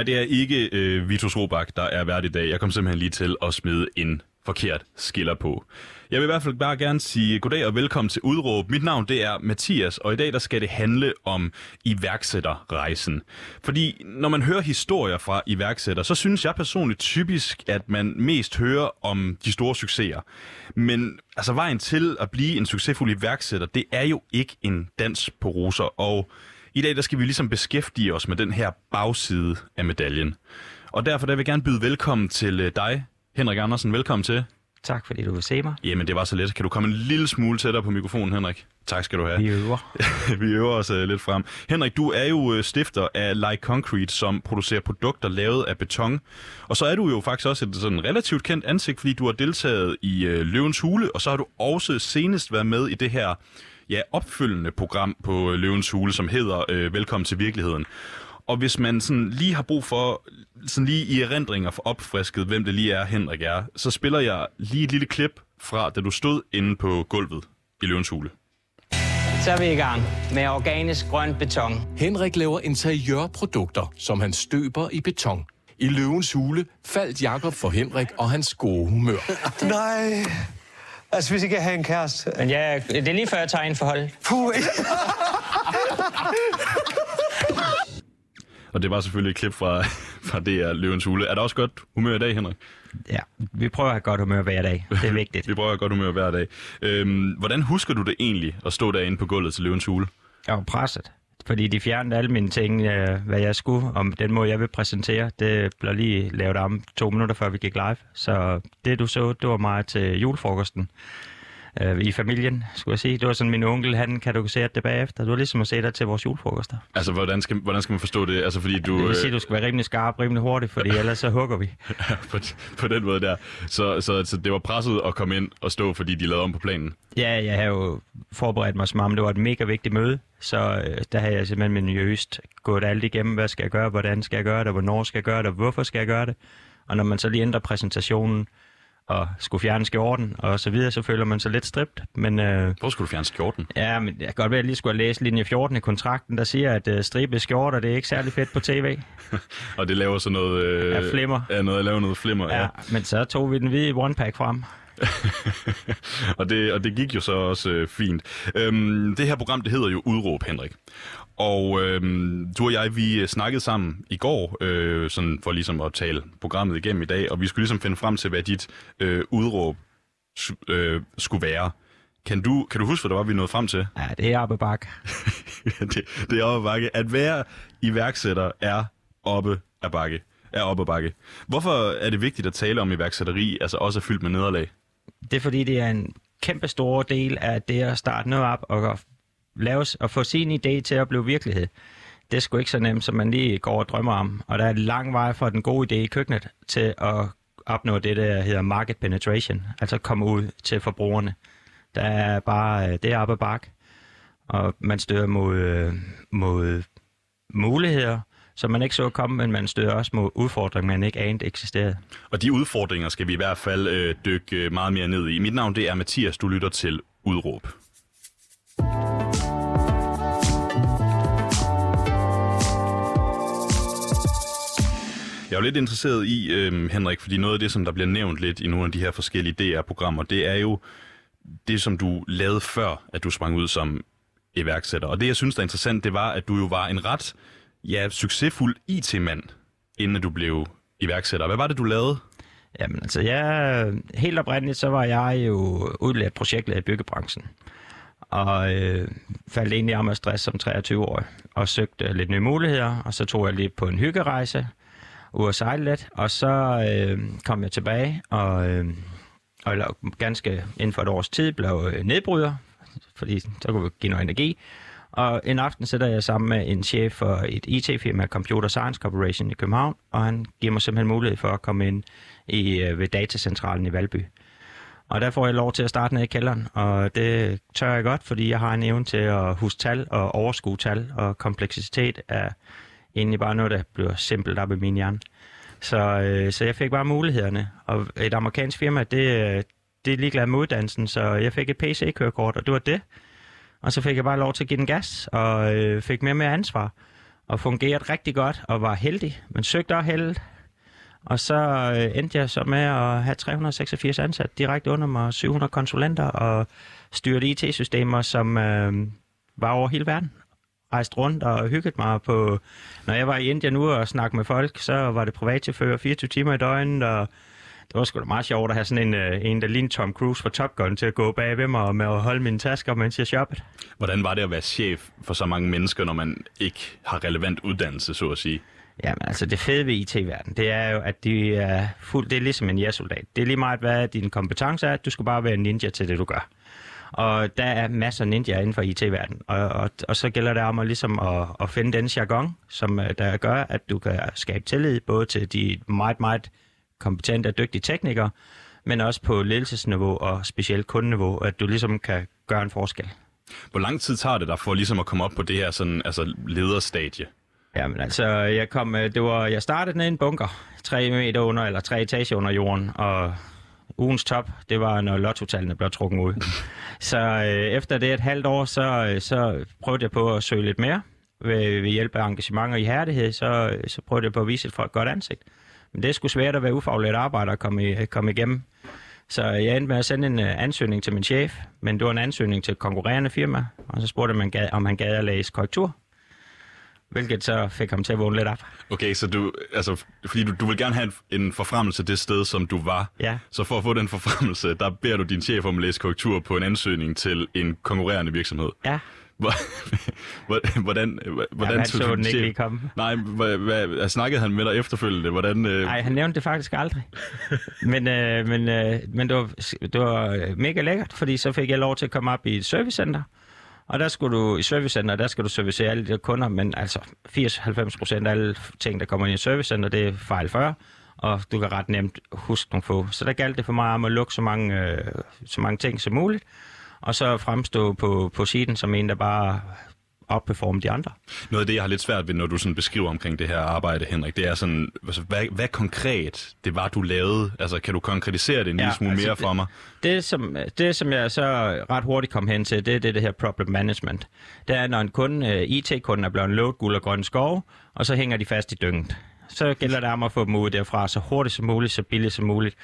Nej, det er ikke øh, Vitus Robak, der er vært i dag. Jeg kom simpelthen lige til at smide en forkert skiller på. Jeg vil i hvert fald bare gerne sige goddag og velkommen til Udråb. Mit navn det er Mathias, og i dag der skal det handle om iværksætterrejsen. Fordi når man hører historier fra iværksætter, så synes jeg personligt typisk, at man mest hører om de store succeser. Men altså vejen til at blive en succesfuld iværksætter, det er jo ikke en dans på roser, og i dag der skal vi ligesom beskæftige os med den her bagside af medaljen. Og derfor der vil jeg gerne byde velkommen til øh, dig, Henrik Andersen. Velkommen til. Tak fordi du vil se mig. Jamen, det var så let. Kan du komme en lille smule tættere på mikrofonen, Henrik? Tak skal du have. Vi øver. vi øver os uh, lidt frem. Henrik, du er jo uh, stifter af Like Concrete, som producerer produkter lavet af beton. Og så er du jo faktisk også et sådan relativt kendt ansigt, fordi du har deltaget i uh, Løvens Hule, og så har du også senest været med i det her ja, opfølgende program på Løvens Hule, som hedder øh, Velkommen til Virkeligheden. Og hvis man sådan lige har brug for, sådan lige i erindringer for opfrisket, hvem det lige er, Henrik er, så spiller jeg lige et lille klip fra, da du stod inde på gulvet i Løvens Hule. Så er vi i gang med organisk grøn beton. Henrik laver interiørprodukter, som han støber i beton. I løvens hule faldt Jakob for Henrik og hans gode humør. Nej. Altså, hvis ikke jeg har en kæreste. Men ja, det er lige før jeg tager en forhold. Puh. Og det var selvfølgelig et klip fra, fra DR Løvens Hule. Er der også godt humør i dag, Henrik? Ja, vi prøver at have godt humør hver dag. Det er vigtigt. Vi prøver at have godt humør hver dag. Øhm, hvordan husker du det egentlig at stå derinde på gulvet til Løvens Hule? Jeg var presset. Fordi de fjernede alle mine ting, øh, hvad jeg skulle, om den måde, jeg vil præsentere. Det blev lige lavet om to minutter, før vi gik live. Så det, du så, det var mig til julefrokosten øh, i familien, skulle jeg sige. Det var sådan, min onkel, han kategoriserede det bagefter. Du var ligesom at se dig til vores julefrokoster. Altså, hvordan skal, hvordan skal man forstå det? Altså, fordi du... Det vil sige, at du skal være rimelig skarp, rimelig hurtigt, fordi ellers så hugger vi. på, på den måde der. Så, så, så det var presset at komme ind og stå, fordi de lavede om på planen? Ja, jeg har jo forberedt mig som om det var et mega vigtigt møde. Så øh, der har jeg simpelthen minutiøst gået alt igennem, hvad skal jeg gøre, hvordan skal jeg gøre det, hvornår skal jeg gøre det, hvorfor skal jeg gøre det. Og når man så lige ændrer præsentationen, og skulle fjerne skjorten og så videre, så føler man sig lidt stript. Men, øh, Hvor skulle du fjerne skjorten? Ja, men jeg kan godt være, at jeg lige skulle have læst linje 14 i kontrakten, der siger, at øh, stribe skjorter, det er ikke særlig fedt på tv. og det laver så noget... Øh, ja, flimmer. Ja, noget, laver noget flimmer, ja. ja. Men så tog vi den hvide one-pack frem. og, det, og det gik jo så også øh, fint. Øhm, det her program, det hedder jo Udråb, Henrik. Og øhm, du og jeg, vi snakkede sammen i går, øh, sådan for ligesom at tale programmet igennem i dag, og vi skulle ligesom finde frem til, hvad dit øh, udråb øh, skulle være. Kan du, kan du huske, hvad det var, vi nåede frem til? Ja, det er oppe bakke. det, det er oppe bakke. At være iværksætter er oppe af bakke. Er oppe af bakke. Hvorfor er det vigtigt at tale om iværksætteri, altså også er fyldt med nederlag? Det er fordi, det er en kæmpe stor del af det at starte noget op og laves og få sin idé til at blive virkelighed. Det er sgu ikke så nemt, som man lige går og drømmer om. Og der er en lang vej fra den gode idé i køkkenet til at opnå det, der hedder market penetration. Altså komme ud til forbrugerne. Der er bare, øh, det er op ad bak. Og man støder mod, øh, mod muligheder, som man ikke så komme, men man støder også mod udfordringer, man ikke anede eksisterede. Og de udfordringer skal vi i hvert fald øh, dykke øh, meget mere ned i. Mit navn det er Mathias, du lytter til Udråb. Jeg er jo lidt interesseret i, øh, Henrik, fordi noget af det, som der bliver nævnt lidt i nogle af de her forskellige DR-programmer, det er jo det, som du lavede før, at du sprang ud som iværksætter. Og det, jeg synes, der er interessant, det var, at du jo var en ret ja, succesfuld IT-mand, inden du blev iværksætter. Hvad var det, du lavede? Jamen altså, jeg, helt oprindeligt, så var jeg jo udlært projektleder i byggebranchen. Og øh, faldt egentlig om at stress som 23-årig, og søgte lidt nye muligheder, og så tog jeg lige på en hyggerejse, ude og sejle lidt, og så øh, kom jeg tilbage og øh, og eller ganske inden for et års tid blev øh, nedbryder, fordi så kunne vi give noget energi. Og en aften sætter jeg sammen med en chef for et IT-firma, Computer Science Corporation i København, og han giver mig simpelthen mulighed for at komme ind i, øh, ved datacentralen i Valby. Og der får jeg lov til at starte ned i kælderen, og det tør jeg godt, fordi jeg har en evne til at huske tal og overskue tal, og kompleksitet er egentlig bare noget, der bliver simpelt op i min hjerne. Så, øh, så jeg fik bare mulighederne, og et amerikansk firma, det, øh, det er ligeglad med uddannelsen, så jeg fik et PC-kørekort, og det var det. Og så fik jeg bare lov til at give den gas, og øh, fik mere og mere ansvar, og fungerede rigtig godt, og var heldig, men søgte og held. Og så øh, endte jeg så med at have 386 ansat direkte under mig, 700 konsulenter og styrte IT-systemer, som øh, var over hele verden. Rejste rundt og hygget mig på... Når jeg var i Indien nu og snakkede med folk, så var det privatchauffør 24 timer i døgnet, og det var sgu da meget sjovt at have sådan en, øh, en der lignede Tom Cruise fra Top Gun til at gå bag ved mig og med at holde mine tasker, mens jeg shoppede. Hvordan var det at være chef for så mange mennesker, når man ikke har relevant uddannelse, så at sige? Jamen altså det fede ved IT-verdenen, det er jo, at de er fuld, det er ligesom en jægersoldat. Det er lige meget, hvad din kompetence er. Du skal bare være en ninja til det, du gør. Og der er masser af ninjaer inden for IT-verdenen. Og, og, og så gælder det om at, ligesom at, at finde den jargon, som øh, der gør, at du kan skabe tillid både til de meget, meget kompetente og dygtige teknikere, men også på ledelsesniveau og specielt kundeniveau, at du ligesom kan gøre en forskel. Hvor lang tid tager det dig for ligesom at komme op på det her sådan, altså lederstadie? Jamen altså, jeg, kom, øh, det var, jeg startede ned i en bunker, tre meter under, eller tre etager under jorden, og ugens top, det var, når lottotallene blev trukket ud. så øh, efter det et halvt år, så, øh, så prøvede jeg på at søge lidt mere. Ved, ved hjælp af engagement og ihærdighed, så, så prøvede jeg på at vise et godt ansigt. Men det sgu svært at være ufaglært arbejder og komme, komme igennem. Så jeg endte med at sende en uh, ansøgning til min chef, men det var en ansøgning til et konkurrerende firma, og så spurgte man, om han gad at læse korrektur. Hvilket så fik ham til at vågne lidt op. Okay, så du, altså, fordi du, du vil gerne have en, en forfremmelse det sted, som du var. Ja. Så for at få den forfremmelse, der beder du din chef om at læse korrektur på en ansøgning til en konkurrerende virksomhed. Ja. Hvordan, hvordan, hvordan ja, så den ikke lige komme. Nej, hvad, hvad, snakkede han med dig efterfølgende? Hvordan, øh... Nej, han nævnte det faktisk aldrig. men øh, men, øh, men det, var, det var mega lækkert, fordi så fik jeg lov til at komme op i et servicecenter. Og der skulle du i servicecenter, der skal du servicere alle de kunder, men altså 80-90 procent af alle ting, der kommer ind i servicecenter, det er fejl 40 og du kan ret nemt huske nogle få. Så der galt det for mig om at lukke så mange, øh, så mange ting som muligt og så fremstå på, på siden som en, der bare opperforme de andre. Noget af det, jeg har lidt svært ved, når du sådan beskriver omkring det her arbejde, Henrik, det er sådan, altså, hvad, hvad konkret det var, du lavede? Altså, kan du konkretisere det en ja, lille smule altså mere det, for mig? Det som, det, som jeg så ret hurtigt kom hen til, det er det, det her problem management. Det er, når en kunde, øh, IT-kunden er blevet lovet guld og grønne skove, og så hænger de fast i dynget. Så gælder det om at få dem ud derfra så hurtigt som muligt, så billigt som muligt.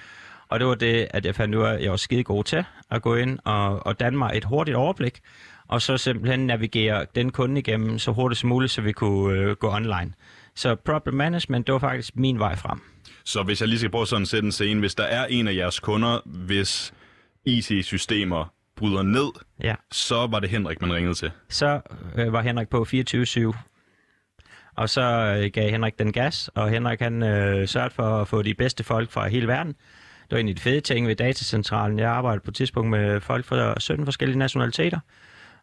Og det var det, at jeg fandt ud af, at jeg var skide god til at gå ind og, og danne mig et hurtigt overblik, og så simpelthen navigere den kunde igennem så hurtigt som muligt, så vi kunne øh, gå online. Så problem management, det var faktisk min vej frem. Så hvis jeg lige skal prøve sådan at sætte en scene, hvis der er en af jeres kunder, hvis IT-systemer bryder ned, ja. så var det Henrik, man ringede til? Så øh, var Henrik på 24-7. Og så øh, gav Henrik den gas, og Henrik han øh, sørgede for at få de bedste folk fra hele verden det var en af de fede ting ved datacentralen. Jeg arbejdede på et tidspunkt med folk fra 17 forskellige nationaliteter.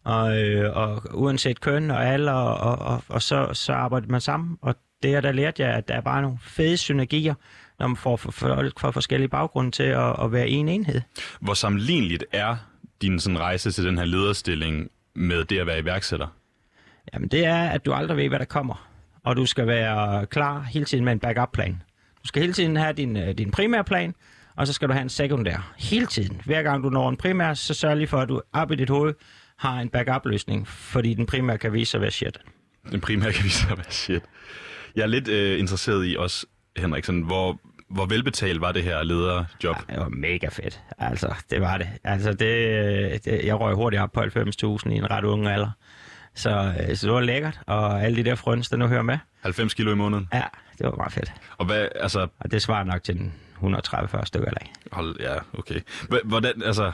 Og, øh, og uanset køn og alder, og, og, og så, så arbejdede man sammen. Og der, der lærte jeg, at der er bare nogle fede synergier, når man får folk fra forskellige baggrunde til at, at være en enhed. Hvor sammenligneligt er din sådan, rejse til den her lederstilling med det at være iværksætter? Jamen det er, at du aldrig ved, hvad der kommer. Og du skal være klar hele tiden med en backup-plan. Du skal hele tiden have din, øh, din primære plan, og så skal du have en sekundær. Hele tiden. Hver gang du når en primær, så sørg lige for, at du op i dit hoved har en backup-løsning, fordi den primære kan vise sig at være shit. Den primære kan vise sig at være shit. Jeg er lidt øh, interesseret i også, Henrik, sådan, hvor, hvor velbetalt var det her lederjob? Ja, det var mega fedt. Altså, det var det. Altså, det, det jeg røg hurtigt op på 90.000 i en ret ung alder. Så, øh, så det var lækkert, og alle de der frøns, der nu hører med. 90 kilo i måneden? Ja, det var meget fedt. Og hvad, altså... Og det svarer nok til en 130 stykker eller Hold, ja, okay. Hvordan, altså,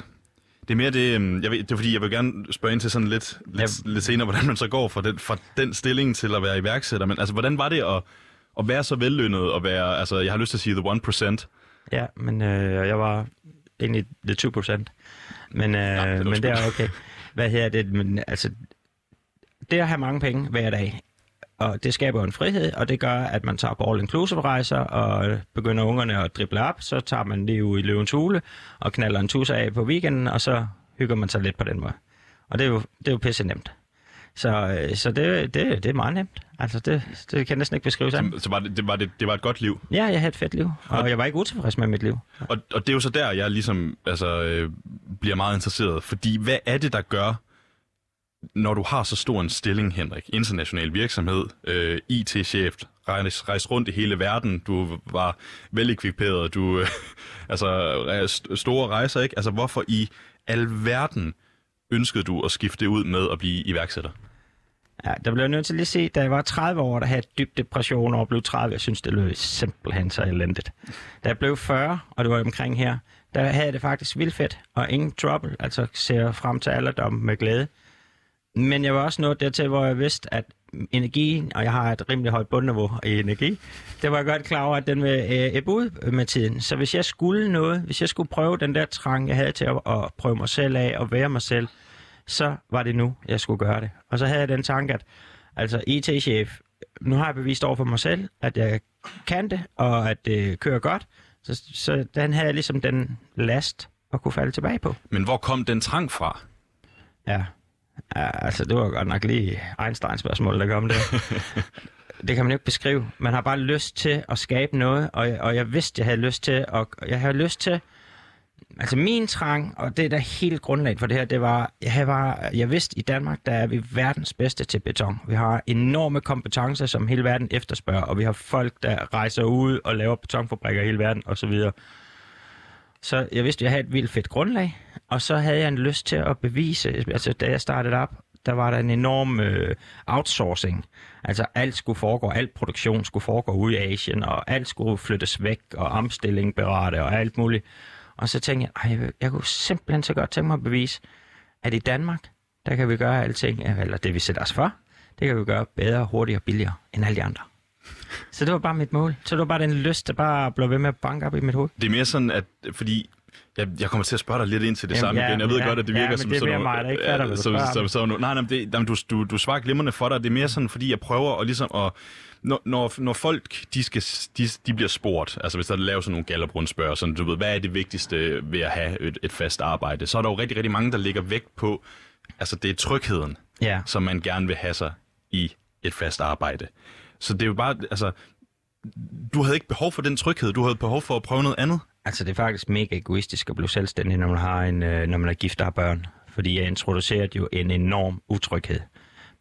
det er mere det, øhm, jeg ved, det er fordi, jeg vil gerne spørge ind til sådan lidt, lidt, ja. lidt senere, hvordan man så går fra den, fra den stilling til at være iværksætter. Men altså, hvordan var det at, at være så vellønnet og være, altså, jeg har lyst til at sige the 1%? Ja, men øh, jeg var egentlig the 2 procent. Men, øh, ja, det men det er okay. Hvad her det? Men, altså, det at have mange penge hver dag, og det skaber en frihed, og det gør, at man tager på all-inclusive rejser, og begynder ungerne at drible op, så tager man det ud i løvens hule, og knaller en tusse af på weekenden, og så hygger man sig lidt på den måde. Og det er jo, det er jo pisse nemt. Så, øh, så det, det, det er meget nemt. Altså, det, det kan jeg næsten ikke beskrive sådan. Så, så var det, det, var det, det var et godt liv? Ja, jeg havde et fedt liv, og, og jeg var ikke utilfreds med mit liv. Og, og det er jo så der, jeg ligesom altså, øh, bliver meget interesseret. Fordi hvad er det, der gør, når du har så stor en stilling, Henrik, international virksomhed, øh, IT-chef, rejst rejs rundt i hele verden, du var velikviperet, du, øh, altså store rejser, ikke? Altså hvorfor i alverden ønskede du at skifte ud med at blive iværksætter? Ja, der blev jeg nødt til lige at se, da jeg var 30 år, der havde dyb depression og blev 30, jeg synes, det lød simpelthen så elendigt. Da jeg blev 40, og det var omkring her, der havde jeg det faktisk vildt fedt, og ingen trouble, altså ser frem til alderdom med glæde. Men jeg var også nået dertil, hvor jeg vidste, at energien, og jeg har et rimelig højt bundniveau i energi, det var jeg godt klar over, at den vil øh, æbbe ud med tiden. Så hvis jeg skulle noget, hvis jeg skulle prøve den der trang, jeg havde til at, at prøve mig selv af og være mig selv, så var det nu, jeg skulle gøre det. Og så havde jeg den tanke, at altså IT-chef, nu har jeg bevist over for mig selv, at jeg kan det, og at det kører godt. Så, så den havde jeg ligesom den last at kunne falde tilbage på. Men hvor kom den trang fra? Ja, ja altså det var godt nok lige Einsteins spørgsmål, der kom det. det kan man ikke beskrive. Man har bare lyst til at skabe noget, og jeg, og jeg vidste, jeg havde lyst til, og jeg havde lyst til Altså min trang, og det er da helt grundlag for det her, det var, jeg, var, jeg vidste i Danmark, der er vi verdens bedste til beton. Vi har enorme kompetencer, som hele verden efterspørger, og vi har folk, der rejser ud og laver betonfabrikker i hele verden osv. Så jeg vidste, at jeg havde et vildt fedt grundlag, og så havde jeg en lyst til at bevise, altså da jeg startede op, der var der en enorm øh, outsourcing. Altså alt skulle foregå, alt produktion skulle foregå ude i Asien, og alt skulle flyttes væk, og omstilling berette, og alt muligt. Og så tænkte jeg, jeg, jeg kunne simpelthen så godt tænke mig at bevise, at i Danmark, der kan vi gøre alting, eller det vi sætter os for, det kan vi gøre bedre, hurtigere og billigere end alle de andre. Så det var bare mit mål. Så det var bare den lyst, der bare blev ved med at banke op i mit hoved. Det er mere sådan, at fordi jeg, jeg kommer til at spørge dig lidt ind til det Jamen, samme ja, igen. Jeg ved ja, godt, at det virker ja, som det sådan noget... ikke ja, så, så, så, nej, nej, det, jamen, du, du, du svarer glimrende for dig. Det er mere sådan, fordi jeg prøver at, ligesom at når, når, når folk de, skal, de, de bliver spurgt, altså hvis der laver sådan nogle gallup sådan du ved, hvad er det vigtigste ved at have et, et fast arbejde, så er der jo rigtig, rigtig mange, der ligger vægt på, altså det er trygheden, ja. som man gerne vil have sig i et fast arbejde. Så det er jo bare, altså, du havde ikke behov for den tryghed, du havde behov for at prøve noget andet. Altså det er faktisk mega egoistisk at blive selvstændig, når man, har en, øh, når man er gift og har børn. Fordi jeg introducerede jo en enorm utryghed.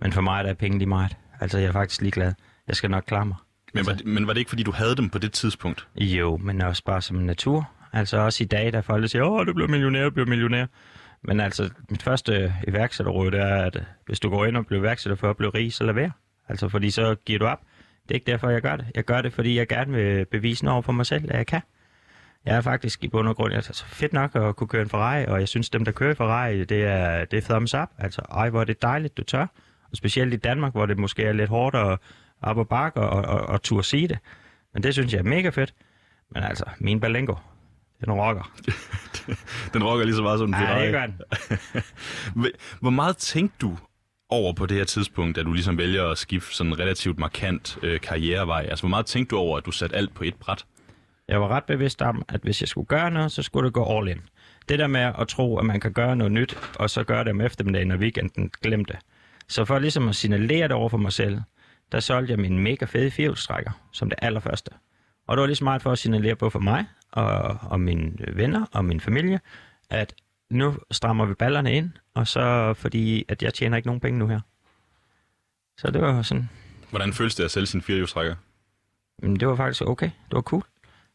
Men for mig der er penge lige meget. Altså jeg er faktisk ligeglad jeg skal nok klare mig. Men var, altså. men var det ikke, fordi du havde dem på det tidspunkt? Jo, men også bare som natur. Altså også i dag, der folk siger, åh, du bliver millionær, du bliver millionær. Men altså, mit første iværksætterråd er, at hvis du går ind og bliver iværksætter for at blive rig, så lad være. Altså, fordi så giver du op. Det er ikke derfor, jeg gør det. Jeg gør det, fordi jeg gerne vil bevise over for mig selv, at jeg kan. Jeg er faktisk i bund og grund altså, fedt nok at kunne køre en Ferrari, og jeg synes, dem, der kører Ferrari, det er, det er thumbs up. Altså, ej, hvor er det dejligt, du tør. Og specielt i Danmark, hvor det måske er lidt hårdt at op og bakke og, og, og turde sige det. Men det synes jeg er mega fedt. Men altså, min Balengo, den rocker. den rocker lige så meget som den Ja, det gør den. Hvor meget tænkte du over på det her tidspunkt, da du ligesom vælger at skifte sådan en relativt markant øh, karrierevej? Altså, hvor meget tænkte du over, at du satte alt på et bræt? Jeg var ret bevidst om, at hvis jeg skulle gøre noget, så skulle det gå all in. Det der med at tro, at man kan gøre noget nyt, og så gøre det om eftermiddagen og weekenden, glem det. Så for ligesom at signalere det over for mig selv, der solgte jeg min mega fede firehjulstrækker som det allerførste. Og det var lige smart for at signalere på for mig og, og mine venner og min familie, at nu strammer vi ballerne ind, og så fordi, at jeg tjener ikke nogen penge nu her. Så det var sådan... Hvordan føles det at sælge sin firehjulstrækker? Det var faktisk okay. Det var cool.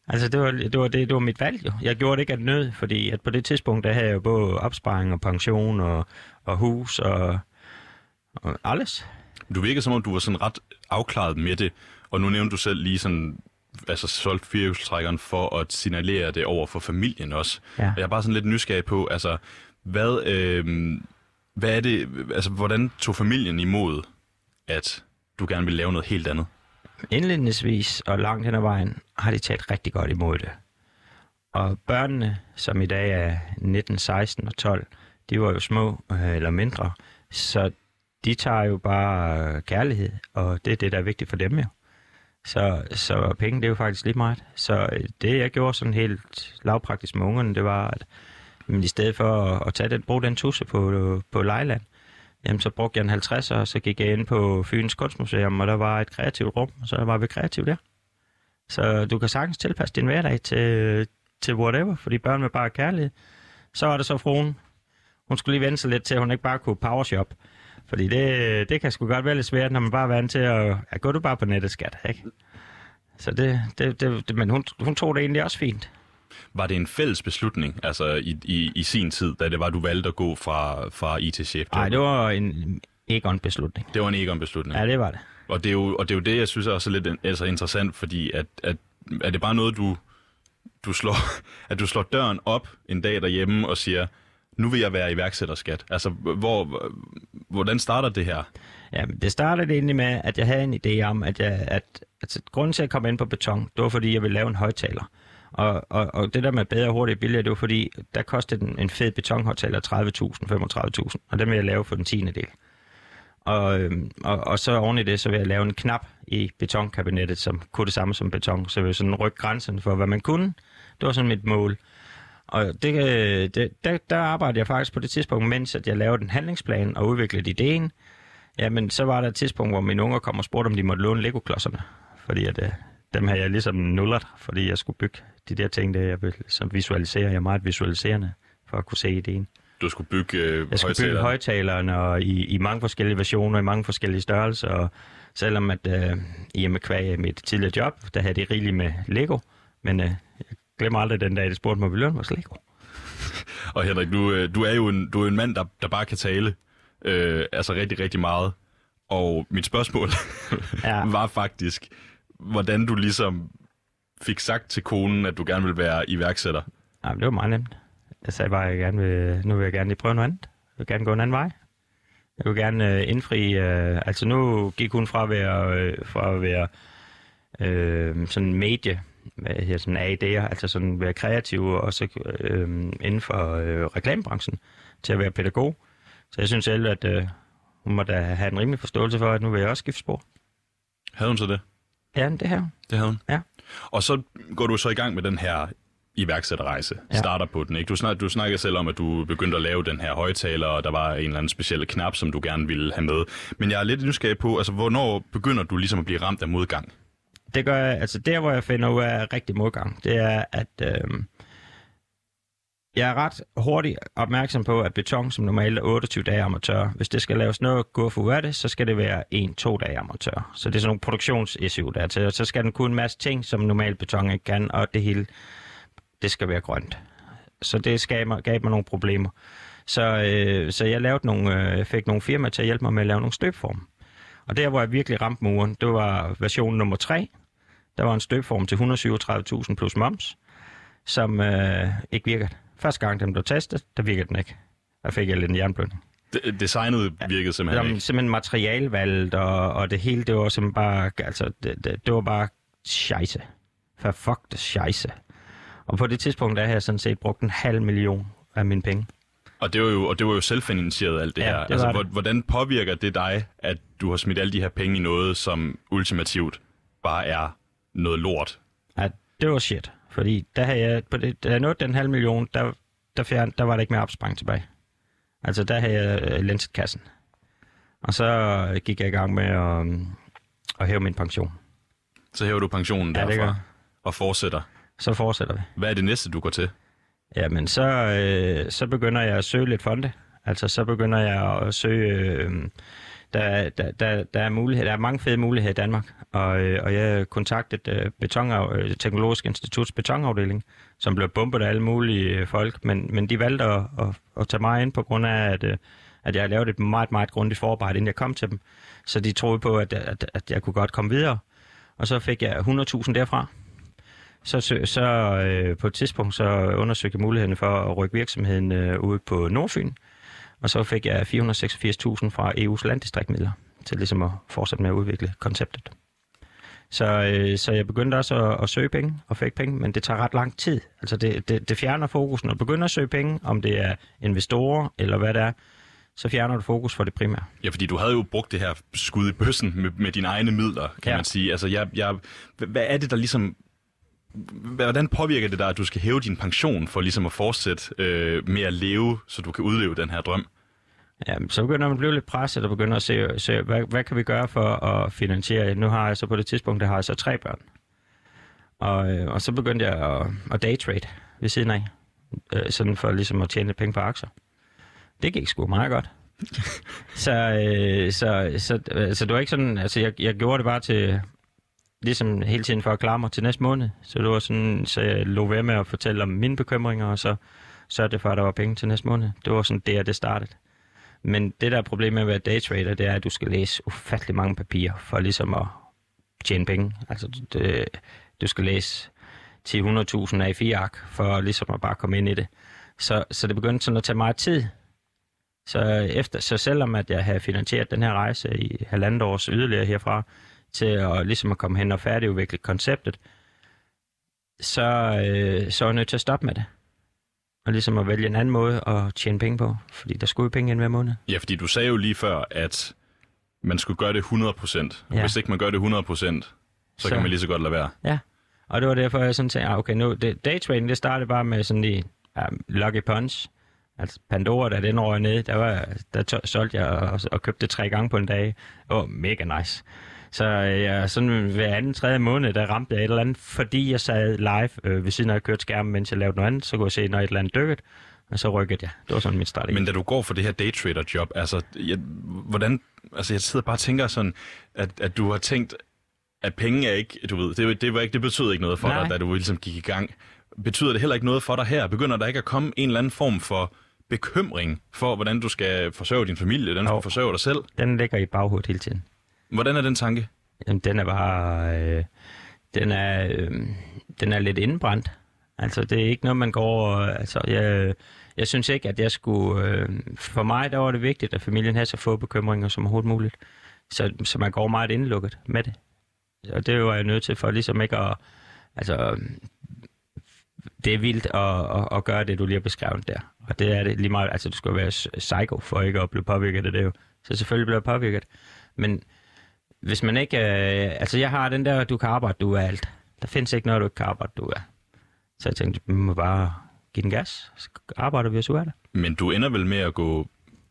Altså, det var, det var, det, det var mit valg jo. Jeg gjorde det ikke af nød, fordi at på det tidspunkt, der havde jeg jo både opsparing og pension og, og hus og, og alles. Du virker som om, du var sådan ret afklaret med det, og nu nævnte du selv lige sådan, altså solgt firehjulstrækkeren for at signalere det over for familien også. Ja. Jeg er bare sådan lidt nysgerrig på, altså, hvad, øh, hvad er det, altså, hvordan tog familien imod, at du gerne vil lave noget helt andet? Indledningsvis og langt hen ad vejen har de taget rigtig godt imod det. og børnene, som i dag er 19, 16 og 12, de var jo små øh, eller mindre, så de tager jo bare øh, kærlighed, og det er det, der er vigtigt for dem jo. Så, så penge, det er jo faktisk lige meget. Så øh, det, jeg gjorde sådan helt lavpraktisk med ungerne, det var, at men i stedet for at, at tage den, bruge den tusse på, på Lejland, jamen så brugte jeg en 50, og så gik jeg ind på Fyns Kunstmuseum, og der var et kreativt rum, og så var vi kreative der. Så du kan sagtens tilpasse din hverdag til, til whatever, fordi børn vil bare kærlighed. Så var det så fruen. Hun skulle lige vende sig lidt til, at hun ikke bare kunne powershop. Fordi det, det kan sgu godt være lidt svært, når man bare er vant til at... Ja, gå du bare på nettet, skat, ikke? Så det, det, det, det men hun, hun tog det egentlig også fint. Var det en fælles beslutning, altså i, i, i sin tid, da det var, du valgte at gå fra, fra IT-chef? Nej, det var en Egon-beslutning. Det var en Egon-beslutning. Ja, det var det. Og det er jo, og det, er jo det, jeg synes er også lidt altså, interessant, fordi at, at, er det bare noget, du, du slår, at du slår døren op en dag derhjemme og siger, nu vil jeg være iværksætterskat. Altså, hvor, hvordan starter det her? Ja, det startede egentlig med, at jeg havde en idé om, at, jeg, at altså, grunden til at komme ind på beton, det var fordi, jeg ville lave en højtaler. Og, og, og det der med bedre, hurtigt og billigere, det var fordi, der kostede en, en fed betonhøjtaler 30.000, 35.000, og den vil jeg lave for den tiende del. Og, øhm, og, og så oven i det, så vil jeg lave en knap i betonkabinettet, som kunne det samme som beton. Så jeg vil sådan rykke grænsen for, hvad man kunne. Det var sådan mit mål. Og det, øh, det, der, der arbejdede jeg faktisk på det tidspunkt, mens at jeg lavede en handlingsplan og udviklede ideen. Jamen, så var der et tidspunkt, hvor mine unger kom og spurgte, om de måtte låne Lego-klodserne. Fordi at, øh, dem havde jeg ligesom nullet, fordi jeg skulle bygge de der ting, der jeg vil, som visualiserer. Jeg er meget visualiserende for at kunne se ideen. Du skulle bygge øh, Jeg skulle bygge højtalerne og i, i mange forskellige versioner, i mange forskellige størrelser. Og selvom at øh, i og med kvæg mit tidligere job, der havde det rigeligt med Lego. Men øh, glemmer aldrig den dag, det spurgte mig, vil du vores Lego? Og Henrik, du, øh, du er jo en, du er en mand, der, der bare kan tale. Øh, altså rigtig, rigtig meget. Og mit spørgsmål ja. var faktisk, hvordan du ligesom fik sagt til konen, at du gerne vil være iværksætter? Jamen, det var meget nemt. Jeg sagde bare, at jeg gerne vil, nu vil jeg gerne lige prøve noget andet. Jeg vil gerne gå en anden vej. Jeg vil gerne øh, indfri... Øh, altså nu gik hun fra at være, øh, fra at være øh, sådan medie, hvad hedder sådan AD'er, altså sådan være kreativ og også øh, inden for øh, reklamebranchen, til at være pædagog. Så jeg synes selv, at øh, hun må da have en rimelig forståelse for, at nu vil jeg også skifte spor. Havde hun så det? Ja, det her. Det havde hun? Ja. Og så går du så i gang med den her iværksætterrejse, ja. starter på den. Ikke? Du, snak, du snakker selv om, at du begyndte at lave den her højtaler, og der var en eller anden speciel knap, som du gerne ville have med. Men jeg er lidt nysgerrig på, altså, hvornår begynder du ligesom at blive ramt af modgang? Det gør jeg, altså der, hvor jeg finder ud af rigtig modgang, det er, at øh, jeg er ret hurtigt opmærksom på, at beton, som normalt er 28 dage om at tørre, hvis det skal laves noget guffe ud af det, så skal det være 1-2 dage om at tørre. Så det er sådan nogle produktionsissue der til. Så skal den kunne en masse ting, som normalt beton ikke kan, og det hele, det skal være grønt. Så det skaber, gav mig nogle problemer. Så, øh, så jeg lavede nogle, øh, fik nogle firmaer til at hjælpe mig med at lave nogle støbform. Og der, hvor jeg virkelig ramte muren, det var version nummer 3. Der var en støbform til 137.000 plus moms, som øh, ikke virkede. Første gang, den blev testet, der virkede den ikke. Der fik jeg lidt en jernblødning. Designet virkede simpelthen ikke? Simpelthen materialvalget, og, og det hele, det var simpelthen bare, altså, det, det, det var bare scheisse. For fuck det scheisse. Og på det tidspunkt, der havde jeg sådan set brugt en halv million af mine penge. Og det var jo, og det var jo selvfinansieret alt det ja, her. Det altså, det. hvordan påvirker det dig, at du har smidt alle de her penge i noget, som ultimativt bare er noget lort? Ja, det var shit. Fordi der havde jeg, på det, da jeg nåede den halv million, der, der, fjern, der var der ikke mere opsprang tilbage. Altså der havde jeg øh, lenset kassen. Og så gik jeg i gang med at, at hæve min pension. Så hæver du pensionen ja, derfra det og fortsætter? Så fortsætter vi. Hvad er det næste, du går til? Jamen, så, øh, så begynder jeg at søge lidt fonde. Altså, så begynder jeg at søge... Øh, der, der, der, der, er mulighed, der er mange fede muligheder i Danmark, og, øh, og jeg kontaktede øh, beton, øh, Teknologisk Instituts betonafdeling, som blev bombet af alle mulige øh, folk, men, men de valgte at, at, at tage mig ind på grund af, at, øh, at jeg lavede et meget, meget grundigt forarbejde, inden jeg kom til dem. Så de troede på, at, at, at jeg kunne godt komme videre. Og så fik jeg 100.000 derfra. Så, så øh, på et tidspunkt så undersøgte jeg mulighederne for at rykke virksomheden øh, ud på Nordfyn. Og så fik jeg 486.000 fra EU's landdistriktmidler til ligesom at fortsætte med at udvikle konceptet. Så, øh, så jeg begyndte også at, at søge penge og fik penge, men det tager ret lang tid. Altså det, det, det fjerner fokus, når du begynder at søge penge, om det er investorer eller hvad det er, så fjerner du fokus for det primære. Ja, fordi du havde jo brugt det her skud i bøssen med, med dine egne midler, kan Ja. man sige. Altså, jeg, jeg, hvad er det, der ligesom... Hvordan påvirker det dig, at du skal hæve din pension for ligesom at fortsætte øh, med at leve, så du kan udleve den her drøm? Ja, så begynder man at blive lidt presset og begynder at se, se hvad, hvad kan vi gøre for at finansiere. Nu har jeg så på det tidspunkt, der har jeg så tre børn. Og, øh, og så begyndte jeg at, at daytrade ved siden af, øh, sådan for ligesom at tjene penge på aktier. Det gik sgu meget godt. så, øh, så, så, øh, så det var ikke sådan, altså jeg, jeg gjorde det bare til, ligesom hele tiden for at klare mig til næste måned. Så det var sådan, så jeg lå ved med at fortælle om mine bekymringer, og så sørgede det for, at der var penge til næste måned. Det var sådan der, det startede. Men det der er problemet med at være daytrader, det er, at du skal læse ufattelig mange papirer for ligesom at tjene penge. Altså, det, øh, du skal læse til 100.000 A4-ark for ligesom at bare komme ind i det. Så, så det begyndte sådan at tage meget tid. Så, efter, så selvom at jeg havde finansieret den her rejse i halvandet års yderligere herfra, til at, ligesom at komme hen og færdigudvikle konceptet, så, øh, så er jeg nødt til at stoppe med det. Og ligesom at vælge en anden måde at tjene penge på, fordi der skulle jo penge ind hver måned. Ja, fordi du sagde jo lige før, at man skulle gøre det 100%. Ja. Hvis ikke man gør det 100%, så, så kan man lige så godt lade være. Ja, og det var derfor, jeg sådan tænkte, ah, okay, nu, det, daytrading, det startede bare med sådan lige ja, lucky punch. Altså Pandora, da den røg ned, der, var, der solgte jeg og, og købte tre gange på en dag. Var mega nice. Så øh, jeg, sådan hver anden, tredje måned, der ramte jeg et eller andet, fordi jeg sad live øh, ved siden af at kørte skærmen, mens jeg lavede noget andet, så kunne jeg se, når et eller andet dykkede, og så rykkede jeg. Det var sådan min strategi. Men da du går for det her daytrader-job, altså, jeg, hvordan, altså jeg sidder bare og tænker sådan, at, at du har tænkt, at penge er ikke, du ved, det, det, var ikke, det betød ikke noget for Nej. dig, da du ligesom gik i gang. Betyder det heller ikke noget for dig her? Begynder der ikke at komme en eller anden form for bekymring for, hvordan du skal forsørge din familie, hvordan du skal forsørge dig selv? Den ligger i baghovedet hele tiden. Hvordan er den tanke? Jamen, den er bare... Øh, den, er, øh, den er lidt indbrændt. Altså, det er ikke noget, man går... og- øh, Altså, jeg, jeg synes ikke, at jeg skulle... Øh, for mig, der var det vigtigt, at familien havde så få bekymringer som overhovedet muligt. Så, så man går meget indlukket med det. Og det var jeg nødt til for ligesom ikke at... Altså, det er vildt at, at, at gøre det, du lige har beskrevet der. Og det er det lige meget... Altså, du skal være psycho for ikke at blive påvirket af det jo. Så selvfølgelig bliver jeg påvirket. Men hvis man ikke... Øh, altså, jeg har den der, du kan arbejde, du er alt. Der findes ikke noget, du ikke kan arbejde, du er. Så jeg tænkte, vi må bare give den gas. Så arbejder vi os ud af det. Men du ender vel med at gå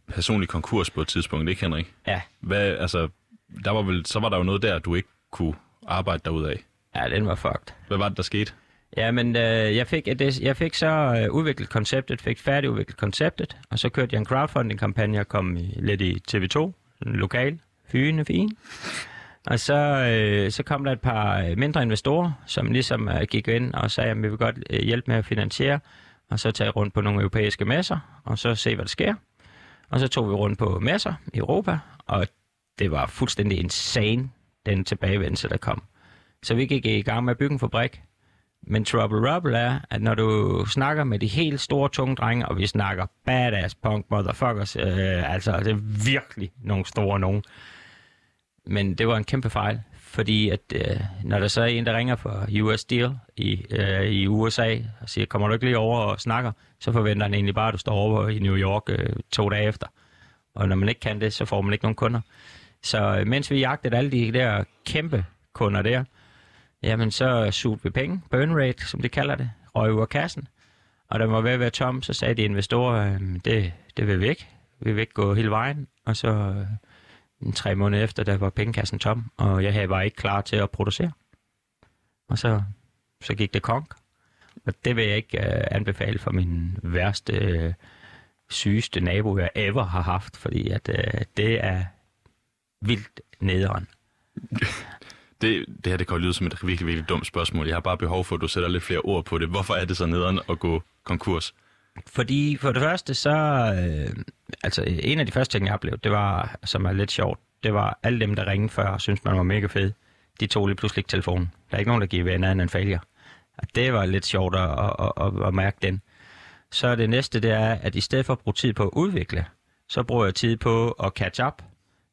personlig konkurs på et tidspunkt, ikke Henrik? Ja, Hvad, altså, der var vel, så var der jo noget der, du ikke kunne arbejde derud af. ja den var fucked. Hvad var det, der skete? Ja, men øh, jeg, fik, det, jeg fik så øh, udviklet konceptet, fik færdigudviklet konceptet, og så kørte jeg en crowdfunding-kampagne, og kom i, lidt i TV2, sådan lokal, fyne fin. Og så, øh, så kom der et par øh, mindre investorer, som ligesom øh, gik ind og sagde, at vi vil godt øh, hjælpe med at finansiere, og så tage rundt på nogle europæiske messer, og så se, hvad der sker. Og så tog vi rundt på messer i Europa, og det var fuldstændig insane, den tilbagevendelse, der kom. Så vi gik i gang med at bygge en fabrik, men trouble rubble er, at når du snakker med de helt store, tunge drenge, og vi snakker badass punk motherfuckers, øh, altså det er virkelig nogle store nogen. Men det var en kæmpe fejl, fordi at øh, når der så er en, der ringer for US Steel i, øh, i USA, og siger, kommer du ikke lige over og snakker, så forventer han egentlig bare, at du står over i New York øh, to dage efter. Og når man ikke kan det, så får man ikke nogen kunder. Så øh, mens vi jagtede alle de der kæmpe kunder der, jamen så sugede vi penge, burn rate, som de kalder det, røg ud af kassen. Og da var ved at være tom, så sagde de investorer, det, det vil vi ikke. Vi vil ikke gå hele vejen. Og så øh, en tre måneder efter, der var pengekassen tom, og jeg havde var ikke klar til at producere. Og så, så gik det konk. Og det vil jeg ikke øh, anbefale for min værste, øh, sygeste nabo, jeg ever har haft, fordi at, øh, det er vildt nederen. Det, det her det kan jo lyde som et virkelig, virkelig dumt spørgsmål. Jeg har bare behov for, at du sætter lidt flere ord på det. Hvorfor er det så nederen at gå konkurs? Fordi for det første, så... Øh, altså, en af de første ting, jeg oplevede, det var, som er lidt sjovt, det var alle dem, der ringede før og syntes, man var mega fed. De tog lige pludselig ikke telefonen. Der er ikke nogen, der giver en anden end failure. Og det var lidt sjovt at, at, at, at mærke den. Så det næste, det er, at i stedet for at bruge tid på at udvikle, så bruger jeg tid på at catch up.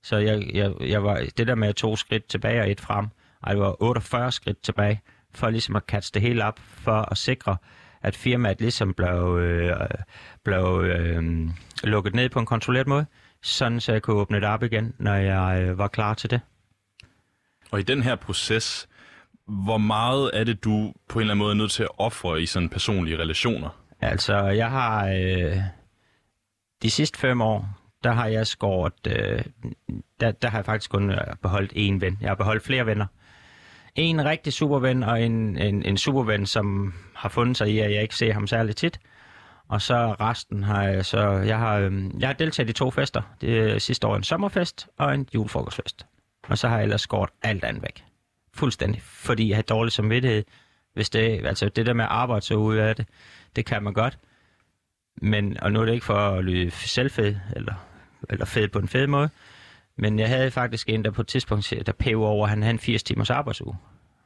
Så jeg, jeg, jeg var, det der med at to skridt tilbage og et frem, og det var 48 skridt tilbage, for ligesom at catch det hele op, for at sikre, at firmaet ligesom blev, øh, blev øh, lukket ned på en kontrolleret måde, sådan så jeg kunne åbne det op igen, når jeg øh, var klar til det. Og i den her proces, hvor meget er det, du på en eller anden måde er nødt til at ofre i sådan personlige relationer? Altså, jeg har øh, de sidste fem år, der har jeg skåret, øh, der, der har jeg faktisk kun øh, beholdt én ven. Jeg har beholdt flere venner. En rigtig superven og en, en, en superven, som har fundet sig i, at jeg ikke ser ham særlig tit. Og så resten har jeg, så jeg har, øhm, jeg har deltaget i to fester. Det er sidste år en sommerfest og en julefrokostfest. Og så har jeg ellers skåret alt andet væk. Fuldstændig. Fordi jeg har dårlig samvittighed. Hvis det, altså det der med at arbejde så ud af det, det kan man godt. Men, og nu er det ikke for at lyde selvfed, eller, eller fed på en fed måde, men jeg havde faktisk en, der på et tidspunkt, der pæv over, at han havde en 80 timers arbejdsuge.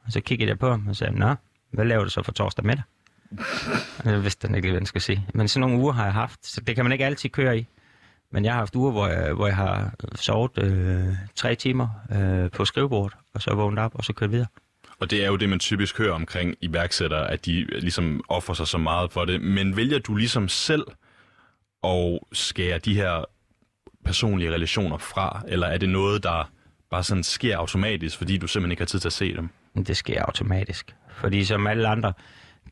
Og så kiggede jeg på ham og sagde, nå, hvad laver du så for torsdag med dig? Og jeg vidste han ikke, hvad han skulle sige. Men sådan nogle uger har jeg haft, så det kan man ikke altid køre i. Men jeg har haft uger, hvor jeg, hvor jeg har sovet øh, tre timer øh, på skrivebordet, og så vågnet op, og så kørt videre. Og det er jo det, man typisk hører omkring iværksættere, at de ligesom offrer sig så meget for det. Men vælger du ligesom selv at skære de her personlige relationer fra, eller er det noget, der bare sådan sker automatisk, fordi du simpelthen ikke har tid til at se dem? Det sker automatisk. Fordi som alle andre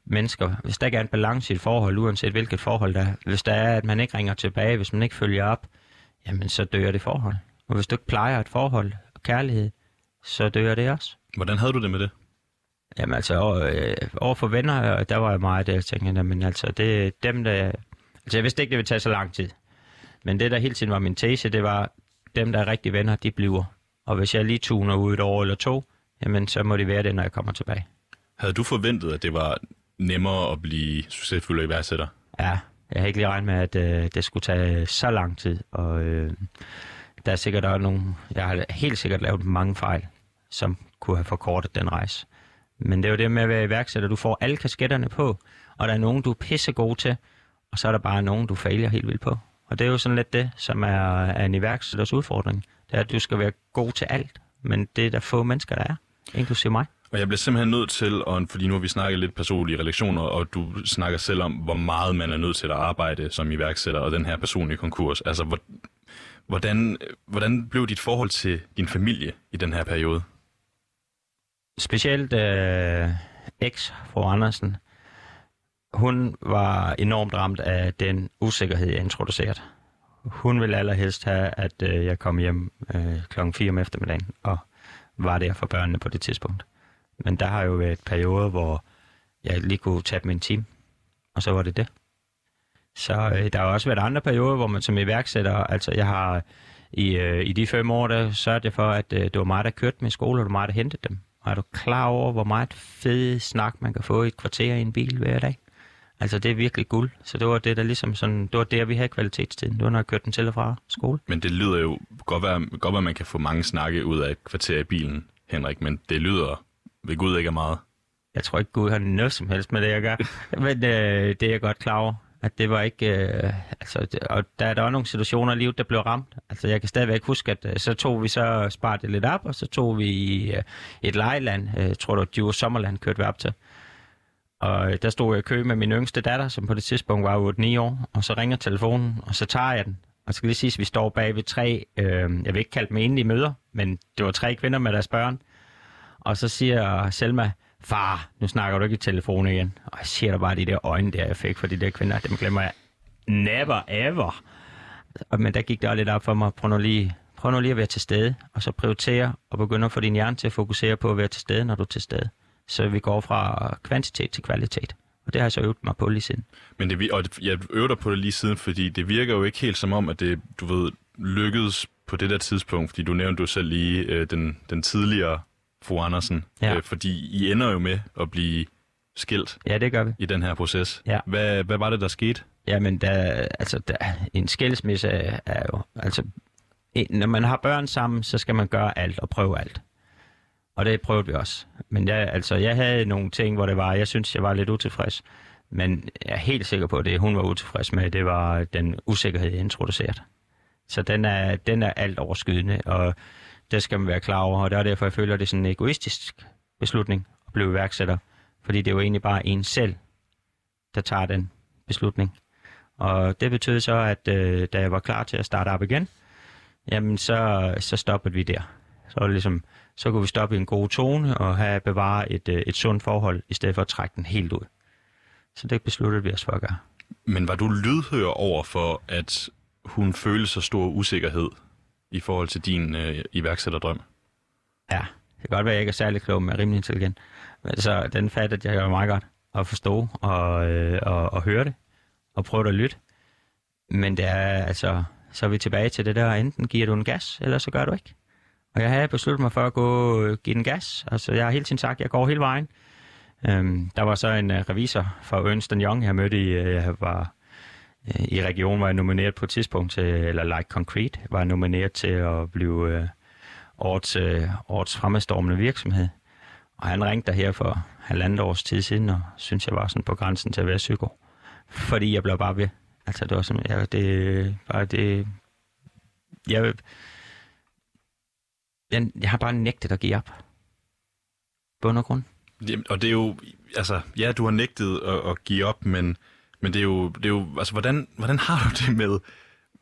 mennesker, hvis der ikke er en balance i et forhold, uanset hvilket forhold der er, hvis der er, at man ikke ringer tilbage, hvis man ikke følger op, jamen så dør det forhold. Og hvis du ikke plejer et forhold og kærlighed, så dør det også. Hvordan havde du det med det? Jamen altså, over, øh, over for venner, der var jeg meget der, jeg tænkte, men altså, det dem, der... Altså, jeg vidste ikke, det ville tage så lang tid. Men det, der hele tiden var min tese, det var, dem, der er rigtige venner, de bliver. Og hvis jeg lige tuner ud et år eller to, jamen, så må de være det, når jeg kommer tilbage. Havde du forventet, at det var nemmere at blive succesfuld iværksætter? Ja, jeg har ikke lige regnet med, at øh, det skulle tage så lang tid. Og øh, der er sikkert også nogle... Jeg har helt sikkert lavet mange fejl, som kunne have forkortet den rejse. Men det er jo det med at være iværksætter. Du får alle kasketterne på, og der er nogen, du er pissegod til, og så er der bare nogen, du fejler helt vildt på. Og det er jo sådan lidt det, som er, er en iværksætters udfordring. Det er, at du skal være god til alt, men det er der få mennesker, der er, inklusive mig. Og jeg bliver simpelthen nødt til, og fordi nu har vi snakket lidt personlige relationer, og du snakker selv om, hvor meget man er nødt til at arbejde som iværksætter, og den her personlige konkurs. Altså, hvordan, hvordan blev dit forhold til din familie i den her periode? Specielt øh, eks fru Andersen, hun var enormt ramt af den usikkerhed, jeg introducerede. Hun ville allerhelst have, at øh, jeg kom hjem øh, klokken 4 om eftermiddagen og var der for børnene på det tidspunkt. Men der har jo været perioder, hvor jeg lige kunne tage min time, og så var det det. Så øh, der har også været andre perioder, hvor man som iværksætter, altså jeg har i, øh, i de fem år, der sørgede jeg for, at øh, det var mig, der kørte med skole, og det var mig, der hentede dem. Og er du klar over, hvor meget fed snak man kan få i et kvarter i en bil hver dag? Altså, det er virkelig guld. Så det var det, der ligesom sådan, det var der, vi havde kvalitetstiden. Det var, når jeg kørte den til og fra skole. Men det lyder jo godt være, godt være, at man kan få mange snakke ud af et kvarter i bilen, Henrik, men det lyder ved Gud ikke er meget. Jeg tror ikke, Gud har noget som helst med det, jeg gør. men øh, det er jeg godt klar over at det var ikke... Øh, altså, det, og der, der var nogle situationer i livet, der blev ramt. Altså, jeg kan stadigvæk huske, at øh, så tog vi så sparet det lidt op, og så tog vi i øh, et lejeland, øh, tror du, Djurs Sommerland, kørte vi op til. Og øh, der stod jeg i kø med min yngste datter, som på det tidspunkt var 8-9 år, og så ringer telefonen, og så tager jeg den. Og så skal lige sige, at vi står bag ved tre, øh, jeg vil ikke kalde dem enlige møder, men det var tre kvinder med deres børn. Og så siger Selma, far, nu snakker du ikke i telefon igen. Og jeg ser da bare de der øjne der, jeg fik for de der kvinder, dem glemmer jeg never ever. Men der gik det også lidt op for mig, prøv nu lige, prøv nu lige at være til stede, og så prioritere og begynde at få din hjerne til at fokusere på at være til stede, når du er til stede. Så vi går fra kvantitet til kvalitet. Og det har jeg så øvet mig på lige siden. Men det, og jeg øver dig på det lige siden, fordi det virker jo ikke helt som om, at det, du ved, lykkedes på det der tidspunkt, fordi du nævnte du selv lige øh, den, den tidligere fru Andersen, ja. øh, fordi I ender jo med at blive skilt ja, det gør vi. i den her proces. Ja. Hvad, hvad var det, der skete? Jamen, der, altså, der, en skilsmisse er jo... Altså, når man har børn sammen, så skal man gøre alt og prøve alt. Og det prøvede vi også. Men jeg, altså, jeg havde nogle ting, hvor det var, jeg synes, jeg var lidt utilfreds. Men jeg er helt sikker på, at det, hun var utilfreds med, det var den usikkerhed, jeg introducerede. Så den er, den er alt overskydende, og Det skal man være klar over, og det er derfor, jeg føler, at det er sådan en egoistisk beslutning at blive iværksætter. Fordi det er jo egentlig bare en selv, der tager den beslutning. Og det betød så, at øh, da jeg var klar til at starte op igen, jamen så, så stoppede vi der. Så, var det ligesom, så kunne vi stoppe i en god tone og have bevare et, øh, et sundt forhold, i stedet for at trække den helt ud. Så det besluttede vi os for at gøre. Men var du lydhør over for, at hun følte så stor usikkerhed i forhold til din øh, iværksætterdrøm? Ja, det kan godt være, at jeg ikke er særlig klog, men jeg er rimelig intelligent. Men så den fattede jeg jo meget godt at forstå og, øh, og, og høre det og prøve at lytte. Men det er altså, så er vi tilbage til det der, enten giver du en gas, eller så gør du ikke. Og jeg havde besluttet mig for at gå øh, give den gas. Altså, jeg har hele tiden sagt, at jeg går hele vejen. Øhm, der var så en øh, revisor fra Ernst Young, jeg mødte i, øh, jeg var, øh, i regionen, var jeg nomineret på et tidspunkt til, eller Like Concrete, var jeg nomineret til at blive øh, årets, øh, årets fremadstormende virksomhed. Og han ringte der her for halvandet års tid siden, og synes jeg var sådan på grænsen til at være psyko. Fordi jeg blev bare ved. Altså, det var sådan, jeg, det, bare det, jeg, jeg, jeg har bare nægtet at give op. Bund og grund. Jamen, og det er jo, altså, ja, du har nægtet at, at give op, men, men det er jo, det er jo altså, hvordan, hvordan har du det med,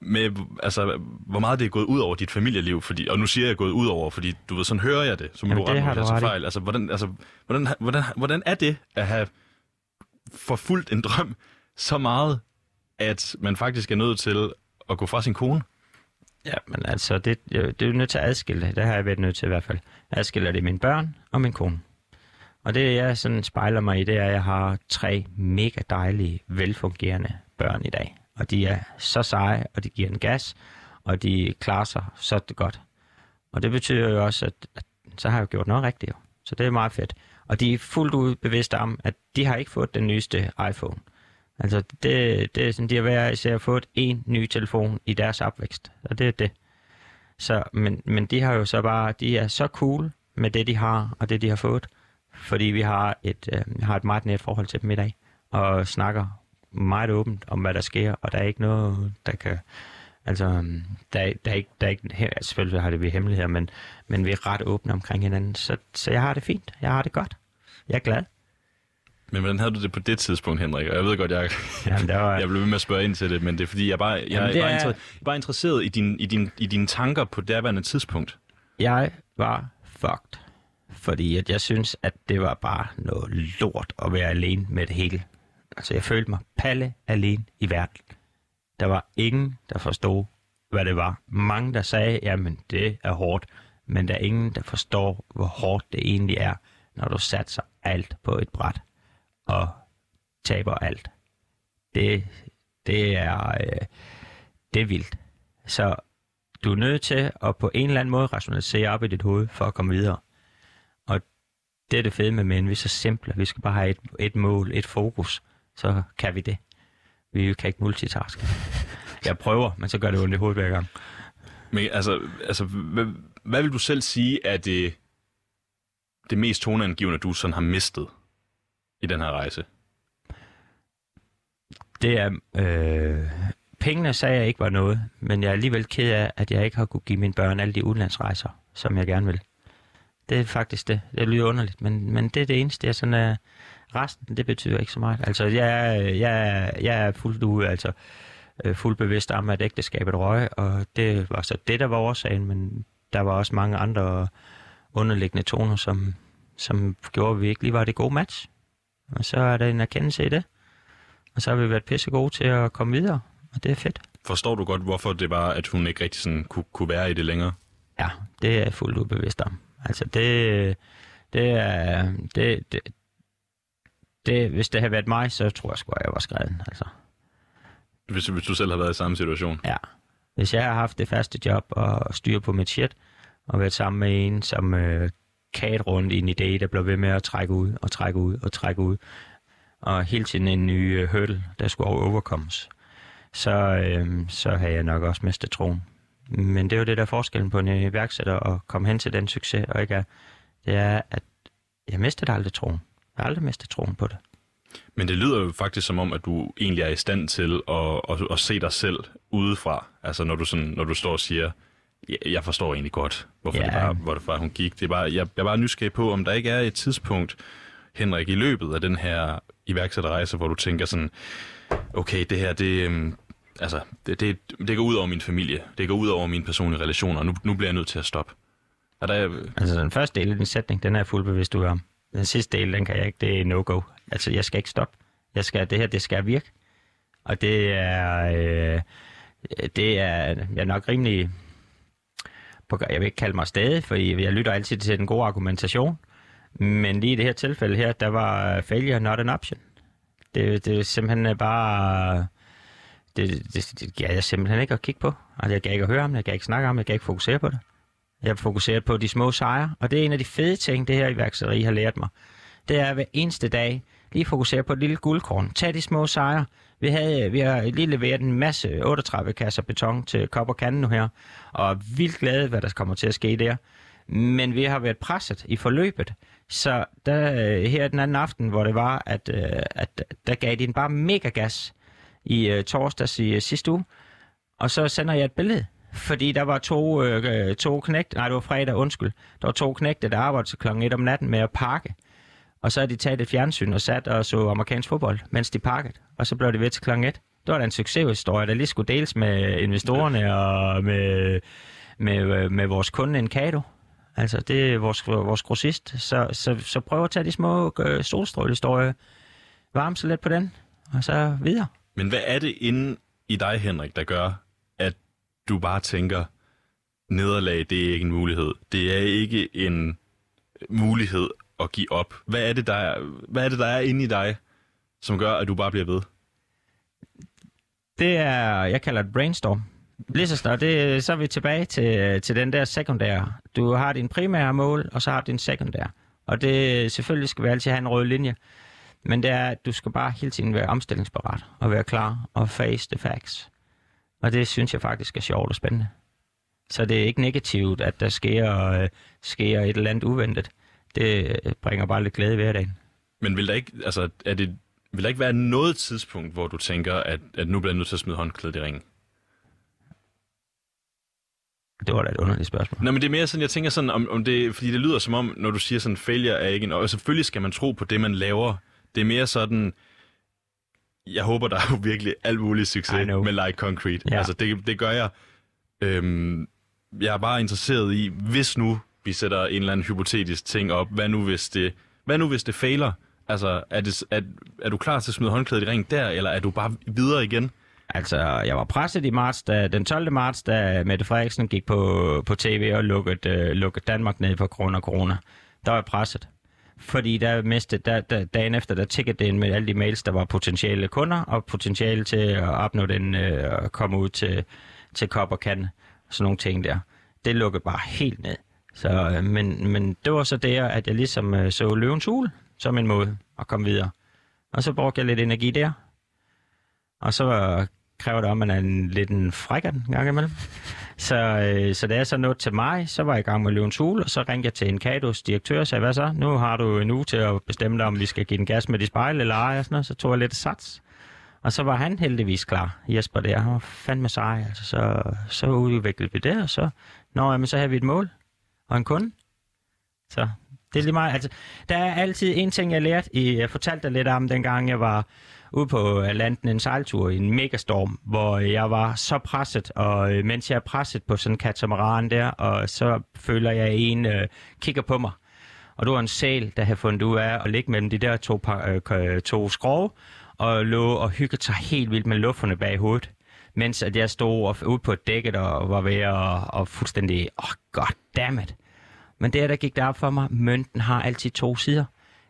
med, altså, hvor meget det er gået ud over dit familieliv, fordi, og nu siger jeg gået ud over, fordi du ved, sådan hører jeg det, så må Jamen, du rette mig, hvis jeg fejl. Altså, hvordan, altså, hvordan, hvordan, hvordan er det at have forfulgt en drøm så meget, at man faktisk er nødt til at gå fra sin kone? Ja, men altså, det, det er jo nødt til at adskille det. Det har jeg været nødt til i hvert fald. Adskiller det mine børn og min kone. Og det, jeg sådan spejler mig i, det er, at jeg har tre mega dejlige, velfungerende børn i dag. Og de er så seje, og de giver en gas, og de klarer sig så godt. Og det betyder jo også, at, at så har jeg gjort noget rigtigt. Jo. Så det er meget fedt. Og de er fuldt ud bevidste om, at de har ikke fået den nyeste iPhone. Altså, det, det er sådan, de har hver især fået en ny telefon i deres opvækst, og det er det. Så, men, men de har jo så bare, de er så cool med det, de har, og det, de har fået, fordi vi har et, øh, har et meget nært forhold til dem i dag, og snakker meget åbent om, hvad der sker, og der er ikke noget, der kan... Altså, øhm, der, der er ikke, der er ikke, her, selvfølgelig har det vi hemmeligheder, men, men vi er ret åbne omkring hinanden, så, så jeg har det fint, jeg har det godt, jeg er glad. Men hvordan havde du det på det tidspunkt, Henrik? Og jeg ved godt, jeg, Jamen, der var, jeg blev ved med at spørge ind til det, men det er fordi, jeg bare, jeg, Jamen, er det bare, er- inter, er bare interesseret i, din, i, din, i dine tanker på derværende tidspunkt. Jeg var fucked, fordi at jeg synes, at det var bare noget lort at være alene med det hele. Altså, jeg følte mig palle alene i verden. Der var ingen, der forstod, hvad det var. Mange, der sagde, jamen, det er hårdt, men der er ingen, der forstår, hvor hårdt det egentlig er, når du satser alt på et bræt og taber alt. Det, det er, øh, det er vildt. Så du er nødt til at på en eller anden måde rationalisere op i dit hoved for at komme videre. Og det er det fede med mænd. Vi er så simple. Vi skal bare have et, et mål, et fokus. Så kan vi det. Vi kan ikke multitaske. Jeg prøver, men så gør det ondt i hovedet hver gang. Men altså, altså hvad, hvad vil du selv sige er det, det mest toneangivende, du sådan har mistet i den her rejse? Det er... Øh, pengene sagde jeg ikke var noget, men jeg er alligevel ked af, at jeg ikke har kunne give mine børn alle de udlandsrejser, som jeg gerne vil. Det er faktisk det. Det lyder underligt, men, men det er det eneste, jeg sådan er... Resten, det betyder ikke så meget. Altså, jeg, jeg, jeg er fuldt ud, altså, øh, fuldt bevidst om, at ægteskabet røg, og det var så det, der var årsagen, men der var også mange andre underliggende toner, som, som gjorde, at vi ikke lige var det gode match. Og så er der en erkendelse i det. Og så har vi været pisse gode til at komme videre, og det er fedt. Forstår du godt, hvorfor det var, at hun ikke rigtig sådan kunne, kunne være i det længere? Ja, det er jeg fuldt ud bevidst om. Altså det, det er, det, det, det, hvis det havde været mig, så tror jeg sgu, at jeg var skrevet. Altså, Hvis, hvis du selv har været i samme situation. ja. Hvis jeg har haft det faste job og styr på mit shit, og været sammen med en, som øh, kat rundt i en idé, der blev ved med at trække ud og trække ud og trække ud, og hele tiden en ny øh, hurdle, der skulle overkommes, så, øh, så havde jeg nok også mistet troen. Men det er jo det der er forskellen på en øh, iværksætter og komme hen til den succes, og ikke er, det er, at jeg mistede aldrig troen. Jeg har aldrig mistet troen på det. Men det lyder jo faktisk som om, at du egentlig er i stand til at, at, at se dig selv udefra. Altså når du, sådan, når du står og siger, jeg, forstår egentlig godt, hvorfor, Ja. det var, hvorfor hun gik. Det er bare, jeg, jeg er bare nysgerrig på, om der ikke er et tidspunkt, Henrik, i løbet af den her iværksætterrejse, hvor du tænker sådan, okay, det her, det, øhm, altså, det, det, det går ud over min familie, det går ud over mine personlige relationer, nu, nu bliver jeg nødt til at stoppe. Er der, Altså den første del af din sætning, den er jeg fuldt bevidst ud om. Den sidste del, den kan jeg ikke, det er no-go. Altså jeg skal ikke stoppe. Jeg skal, det her, det skal virke. Og det er, øh, det er, jeg er nok rimelig, på, jeg vil ikke kalde mig stadig, for jeg lytter altid til den gode argumentation. Men lige i det her tilfælde her, der var failure not an option. Det, det er simpelthen øh, bare, det, det, det gad jeg simpelthen ikke at kigge på. Altså jeg gad ikke at høre om det, jeg gad ikke snakke om det, jeg gad ikke fokusere på det. Jeg fokuserer på de små sejre, og det er en af de fede ting, det her iværksætteri har lært mig. Det er hver eneste dag lige fokusere på et lille guldkorn. Tag de små sejre. Vi, havde, vi har lige leveret en masse 38 kasser beton til Kop og Kanden nu her, og er vildt glade, hvad der kommer til at ske der. Men vi har været presset i forløbet, så der, her den anden aften, hvor det var, at, øh, at der gav de en bare mega gas i øh, torsdags i øh, sidste uge, og så sender jeg et billede, fordi der var to, øh, øh, to knægte, nej det var fredag, undskyld, der var to knægte, der arbejdede til klokken 1 om natten med at pakke. Og så havde de taget et fjernsyn og sat og så amerikansk fodbold, mens de pakkede. Og så blev det ved til klokken 1. Det var da en succeshistorie, der lige skulle deles med investorerne og med, med, med vores kunde Encado. Altså, det er vores, vores grossist. Så, så, så prøv at tage de små øh, solstrålehistorier, varme så lidt på den, og så videre. men hvad er det inde i dig, Henrik, der gør, at du bare tænker, nederlag, det er ikke en mulighed. Det er ikke en mulighed at give op. Hvad er det, der er, hvad er, det, der er inde i dig, som gør, at du bare bliver ved? Det er, jeg kalder det brainstorm. Lige så snart, det, så er vi tilbage til, til den der sekundære. Du har din primære mål, og så har du din sekundære. Og det selvfølgelig skal vi altid have en rød linje. Men det er, at du skal bare hele tiden være omstillingsparat og være klar og face the facts. Og det synes jeg faktisk er sjovt og spændende. Så det er ikke negativt, at der sker, øh, sker et eller andet uventet. Det øh, bringer bare lidt glæde i hverdagen. Men vil der ikke, altså, er det, vil der ikke være noget tidspunkt, hvor du tænker, at, at nu bliver jeg nødt til at smide håndklædet i ringen? Det var da et underligt spørgsmål. Nå, men det er mere sådan, jeg tænker sådan, om, om det, fordi det lyder som om, når du siger sådan, failure er ikke en, og selvfølgelig skal man tro på det, man laver. Det er mere sådan, jeg håber, der er jo virkelig alt muligt I succes med Like Concrete. Ja. Altså, det, det gør jeg. Øhm, jeg er bare interesseret i, hvis nu vi sætter en eller anden hypotetisk ting op, hvad nu hvis det, hvad nu hvis det fejler? Altså, er, det, er, er du klar til at smide håndklædet i ring der, eller er du bare videre igen? Altså, jeg var presset i marts, da, den 12. marts, da Mette Frederiksen gik på, på tv og lukkede, øh, lukkede Danmark ned på grund af corona. Der var jeg presset. Fordi der mistede, der, der, dagen efter, der tikkede det ind med alle de mails, der var potentielle kunder, og potentiale til at opnå den, øh, og komme ud til, til kop og kan, sådan nogle ting der. Det lukkede bare helt ned. Så, øh, men, men det var så der, at jeg ligesom øh, så løvens hule som en måde at komme videre. Og så brugte jeg lidt energi der. Og så øh, kræver det om, at man er en, lidt en frækker en gang imellem. Så, øh, så da jeg så nåede til mig, så var jeg i gang med løvens hule, og så ringte jeg til en Kados direktør og sagde, hvad så? Nu har du en uge til at bestemme dig, om vi skal give den gas med de spejl eller ej, og sådan noget. Så tog jeg lidt sats. Og så var han heldigvis klar, Jesper der. Han var fandme sej, altså. Så, så udviklede vi det, og så, nå, jamen, så havde vi et mål og en kunde. Så det er lige meget. Altså, der er altid en ting, jeg lærte. I, jeg fortalte dig lidt om, dengang jeg var ude på øh, landen en sejltur i en megastorm, hvor jeg var så presset, og øh, mens jeg er presset på sådan en katamaran der, og så føler jeg, at en øh, kigger på mig. Og du var en sæl, der havde fundet ud af at ligge mellem de der to, par, øh, to skrove, og lå og hyggede sig helt vildt med lufferne bag hovedet. Mens at jeg stod og, ude på dækket og var ved at og fuldstændig, åh, oh, goddammit. Men der, der gik der op for mig, mønten har altid to sider.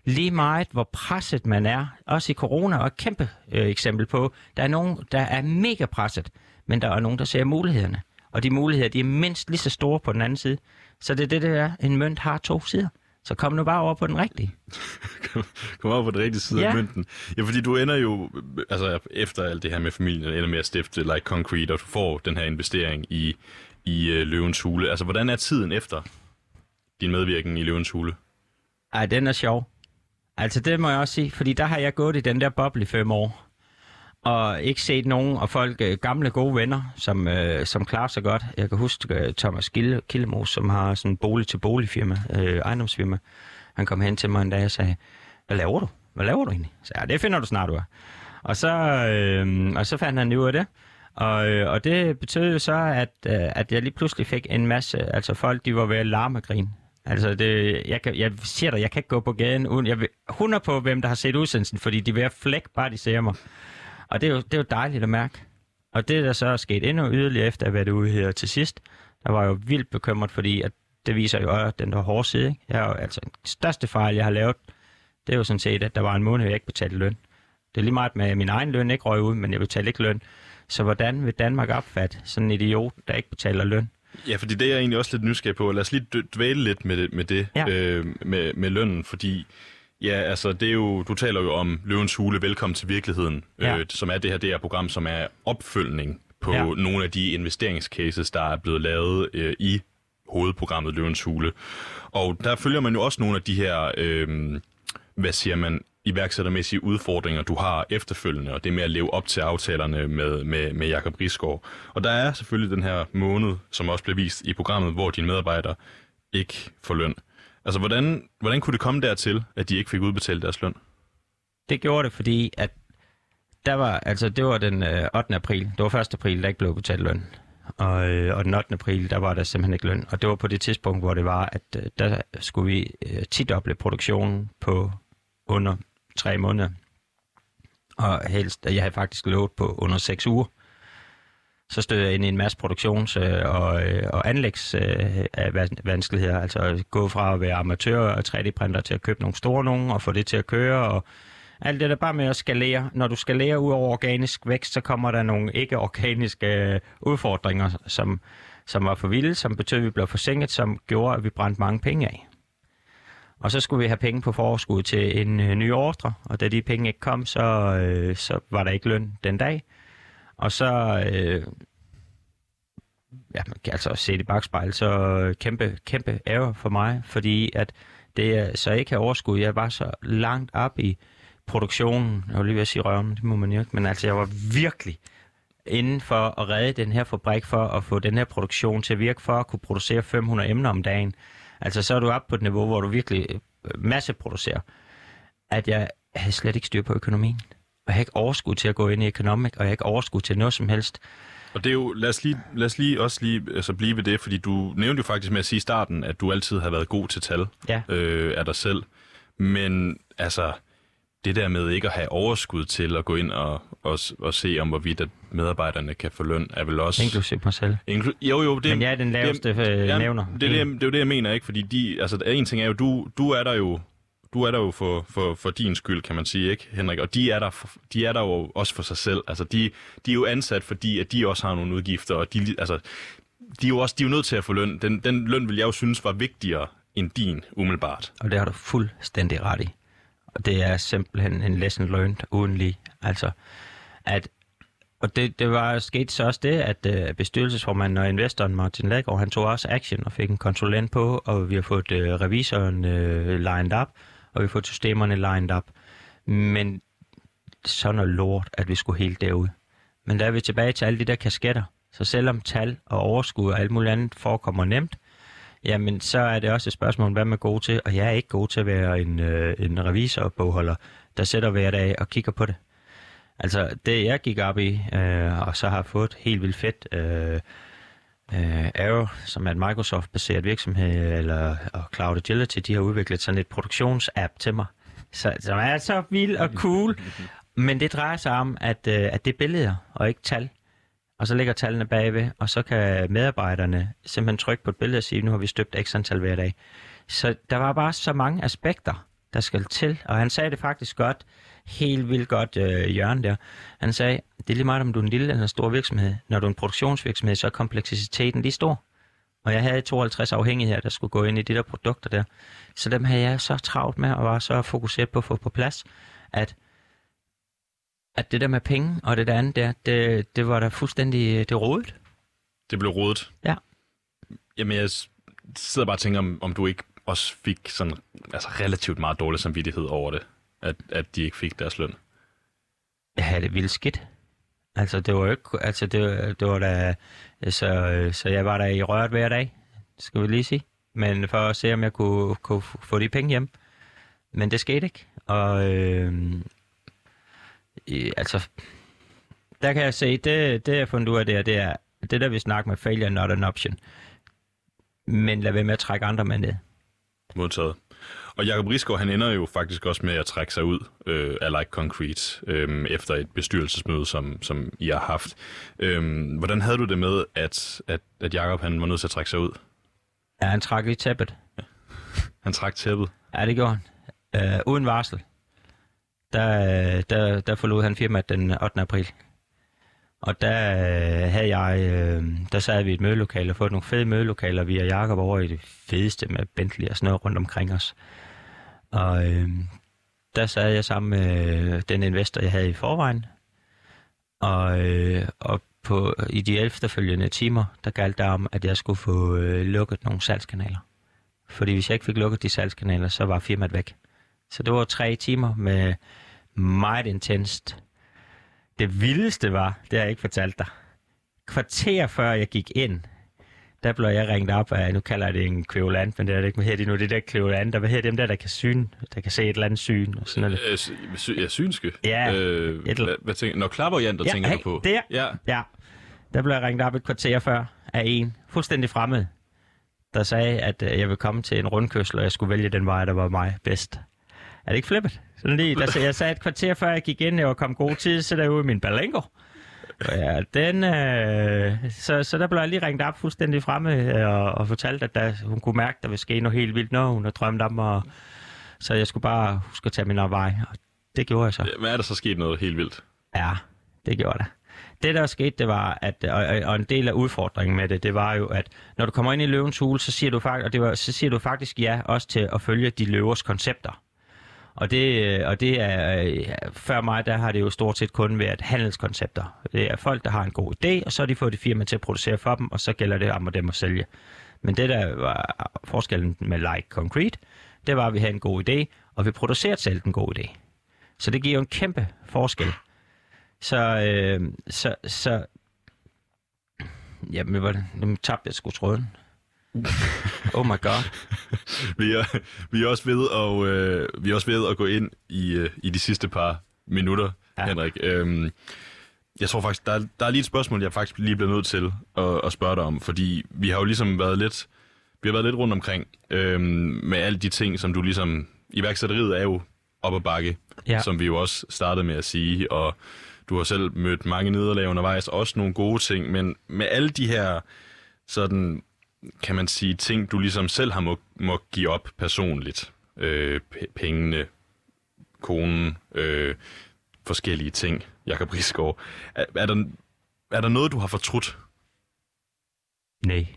Lige meget, hvor presset man er, også i corona, og et kæmpe øh, eksempel på, der er nogen, der er mega presset, men der er nogen, der ser mulighederne. Og de muligheder, de er mindst lige så store på den anden side. Så det er det, der er. En mønt har to sider. Så kom nu bare over på den rigtige. Kom over på den rigtige side Ja. af mønten. Ja, fordi du ender jo, altså efter alt det her med familien, ender med at stifte Like Concrete, og du får den her investering i, i øh, Løvens Hule. Altså, hvordan er tiden efter din medvirken i Løvens Hule? Ej, den er sjov. Altså, det må jeg også sige, fordi der har jeg gået i den der boble i fem år. og ikke set nogen, og folk, øh, gamle gode venner, som, øh, som klarer sig godt. Jeg kan huske øh, Thomas Gille, Killemos, som har sådan en bolig-til-bolig-firma, øh, ejendomsfirma. Han kom hen til mig en dag og sagde, hvad laver du? Hvad laver du egentlig? Så ja, det finder du snart ud af. Og så, øh, og så fandt han ud af det. Og, øh, og det betød jo så, at, øh, at jeg lige pludselig fik en masse, altså folk, de var ved at larme og grine. Altså, det, jeg, kan, jeg siger dig, jeg kan ikke gå på gaden uden, jeg vil 100 på, hvem der har set udsendelsen, fordi de vil flæk, bare de ser mig. Og det er, jo, det er jo dejligt at mærke. Og det, der så er sket endnu yderligere efter at have været ude her til sidst, der var jeg jo vildt bekymret, fordi at det viser jo at den der hårde side. Ikke? Jeg er jo, altså, den største fejl, jeg har lavet, det er jo sådan set, at der var en måned, jeg ikke betalte løn. Det er lige meget med, at min egen løn ikke røg ud, men jeg betalte ikke løn. Så hvordan vil Danmark opfatte sådan en idiot, der ikke betaler løn? Ja, fordi det er jeg egentlig også lidt nysgerrig på. Lad os lige dvæle lidt med det, med, det Ja. øh, med, med lønnen, fordi ja, altså, det er jo, du taler jo om Løvens Hule, Velkommen til Virkeligheden, Ja. øh, som er det her DR-program, som er opfølgning på ja. nogle af de investeringscases, der er blevet lavet øh, i hovedprogrammet Løvens Hule. Og der følger man jo også nogle af de her, øh, hvad siger man, iværksættermæssige udfordringer, du har efterfølgende, og det med at leve op til aftalerne med, med, med Jakob Risgaard. Og der er selvfølgelig den her måned, som også blev vist i programmet, hvor dine medarbejdere ikke får løn. Altså, hvordan, hvordan kunne det komme dertil, at de ikke fik udbetalt deres løn? Det gjorde det, fordi at der var, altså det var den øh, 8. april, det var 1. april, der ikke blev betalt løn. Og, øh, og den 8. april, der var der simpelthen ikke løn. Og det var på det tidspunkt, hvor det var, at øh, der skulle vi øh, tidoble produktionen på under tre måneder. Og helst, jeg havde faktisk lovet på under seks uger. Så stod jeg ind i en masse produktions- øh, og, øh, og anlægs øh, vanskeligheder. Altså gå fra at være amatør og 3D-printer til at købe nogle store nogen og få det til at køre. Og alt det der bare med at skalere. Når du skalerer ud over organisk vækst, så kommer der nogle ikke-organiske udfordringer, som, som var for vilde, som betød, at vi blev forsinket, som gjorde, at vi brændte mange penge af. Og så skulle vi have penge på forskud til en øh, ny ordre, og da de penge ikke kom, så, øh, så var der ikke løn den dag. Og så, øh, ja, man kan altså også se det i bagspejl, så øh, kæmpe, kæmpe ære for mig, fordi at det er så ikke have overskud. Jeg var så langt op i produktionen, jeg var lige ved at sige røven, det må man jo ikke, men altså jeg var virkelig inden for at redde den her fabrik, for at få den her produktion til at virke, for at kunne producere 500 emner om dagen. Altså så er du op på et niveau, hvor du virkelig øh, masseproducerer. At jeg havde slet ikke styr på økonomien. Og jeg havde ikke overskud til at gå ind i economic, og jeg havde ikke overskud til noget som helst. Og det er jo, lad os lige, lad os lige også lige altså blive ved det, fordi du nævnte jo faktisk med at sige i starten, at du altid har været god til tal Ja. øh, af dig selv. Men altså, det der med ikke at have overskud til at gå ind og, og, og se om, hvorvidt at medarbejderne kan få løn, er vel også... Inklusive mig selv. Inklu- jo, jo, det, Men jeg er den laveste øh, Jamen, nævner. Det er, det, det er jo det, jeg mener, ikke? Fordi de, altså, en ting er jo, du, du er der jo du er der jo for, for, for din skyld, kan man sige, ikke, Henrik? Og de er der, for, de er der jo også for sig selv. Altså, de, de er jo ansat, fordi at de også har nogle udgifter, og de, altså, de er jo også de er jo nødt til at få løn. Den, den løn vil jeg jo synes var vigtigere end din, umiddelbart. Og det har du fuldstændig ret i. Og det er simpelthen en lesson learned uden lige. Altså, at, og det, det var sket så også det, at øh, bestyrelsesformanden og investoren Martin Lager, han tog også action og fik en konsulent på, og vi har fået øh, revisoren øh, lined up, og vi har fået systemerne lined up. Men sådan noget lort, at vi skulle helt derud. Men der er vi tilbage til alle de der kasketter. Så selvom tal og overskud og alt muligt andet forekommer nemt, jamen så er det også et spørgsmål, hvad man er god til. Og jeg er ikke god til at være en, øh, en revisor og bogholder, der sætter hver dag og kigger på det. Altså det jeg gik op i, øh, og så har fået helt vildt fedt, øh, øh, Arrow, som er en Microsoft-baseret virksomhed, eller, og Cloud Agility, de har udviklet sådan et produktionsapp til mig, så, som er så vild og cool. Men det drejer sig om, at, øh, at det er billeder og ikke tal. Og så ligger tallene bagved, og så kan medarbejderne simpelthen trykke på et billede og sige, nu har vi støbt x antal hver dag. Så der var bare så mange aspekter, der skal til. Og han sagde det faktisk godt, helt vildt godt, øh, Jørgen der. Han sagde, det er lige meget, om du er en lille eller en stor virksomhed. Når du er en produktionsvirksomhed, så er kompleksiteten lige stor. Og jeg havde 52 afhængigheder, der skulle gå ind i de der produkter der. Så dem havde jeg så travlt med, og var så fokuseret på at få på plads, at at det der med penge og det der andet der, det, det var da fuldstændig det rådet. Det blev rodet. Ja. Jamen, jeg sidder bare og tænker, om, om du ikke også fik sådan altså relativt meget dårlig samvittighed over det, at, at de ikke fik deres løn. Havde det vildt skidt. Altså, det var ikke... Altså, det, var- det var da... Så, så jeg var der i røret hver dag, skal vi lige sige. Men for at se, om jeg kunne, kunne få de penge hjem. Men det skete ikke. Og øh, øh, altså, der kan jeg se, det, det jeg fundet ud af det, her, det er, det der vi snakker med failure not an option. Men lad være med at trække andre med ned. Modtaget. Og Jacob Risgaard, han ender jo faktisk også med at trække sig ud øh, af Like Concrete øh, efter et bestyrelsesmøde, som, som I har haft. Øh, hvordan havde du det med, at, at, at Jacob han var nødt til at trække sig ud? Ja, han trak lige tæppet. Han trak tæppet. Ja, det gjorde han. Øh, uden varsel. Der, der, der forlod han firmaet den 8. april. Og der øh, havde jeg, øh, der sad vi i et mødelokale og fået nogle fede mødelokaler via Jakob over i det fedeste med Bentley og sådan noget rundt omkring os. Og øh, der sad jeg sammen med øh, den investor, jeg havde i forvejen. Og, øh, og på, i de efterfølgende timer, der galt der om, at jeg skulle få øh, lukket nogle salgskanaler. Fordi hvis jeg ikke fik lukket de salgskanaler, så var firmaet væk. Så det var tre timer med meget intenst. Det vildeste var, det har jeg ikke fortalt dig. Kvarter før jeg gik ind, der blev jeg ringet op af, nu kalder jeg det en kvævland, men det er det ikke, hvad hedder de nu, det der kvævland, der, hvad hedder dem der, der kan syne, der kan se et eller andet syn, og sådan noget. Øh, sy- ja, synske. Ja, Øh, et- hvad, hvad tænker, når klapperjanter Ja, tænker hey, du på? der. Ja. Ja, der blev jeg ringet op et kvarter før af en, fuldstændig fremmed, der sagde, at øh, jeg ville komme til en rundkørsel, og jeg skulle vælge den vej, der var mig bedst. Er det ikke flippet? Sådan lige, der, jeg sagde et kvarter før jeg gik ind, jeg var kommet god tid, så derude i min balengo. Ja, den, øh, så, så der blev jeg lige ringet op fuldstændig fremme øh, og, og fortalt, at der, hun kunne mærke, at der ville ske noget helt vildt, når hun havde drømt om, og, så jeg skulle bare huske at tage min vej, og det gjorde jeg så. Hvad er der så sket noget helt vildt? Ja, det gjorde det. Det, der skete, det var, at, og, og- og en del af udfordringen med det, det var jo, at når du kommer ind i løvens hule, så siger du faktisk, og det var, så siger du faktisk ja også til at følge de løvers koncepter. Og det, øh, og det er, øh, før mig, der har det jo stort set kun været handelskoncepter. Det er folk, der har en god idé, og så har de fået det firma til at producere for dem, og så gælder det om at dem at sælge. Men det, der var forskellen med Like Concrete, det var, at vi havde en god idé, og vi producerede selv den god idé. Så det giver jo en kæmpe forskel. Så, øh, så, så... Jamen, det nu tabte jeg sgu tråden. Oh my god. Vi er, vi er også ved at, øh, vi er også ved at gå ind i, øh, i de sidste par minutter, ja. Henrik. Øhm, jeg tror faktisk, der er, der er lige et spørgsmål, jeg faktisk lige bliver nødt til at, at spørge dig om, fordi vi har jo ligesom været lidt, vi har været lidt rundt omkring øhm, med alle de ting, som du ligesom, iværksætteriet er jo op ad bakke. Ja. som vi jo også startede med at sige, og du har selv mødt mange nederlag undervejs, også nogle gode ting, men med alle de her sådan, kan man sige, ting, du ligesom selv har må, må give op personligt. Øh, pengene, konen, øh, forskellige ting. Jakob Risgaard. Er, er, der, er der noget, du har fortrudt? Nej.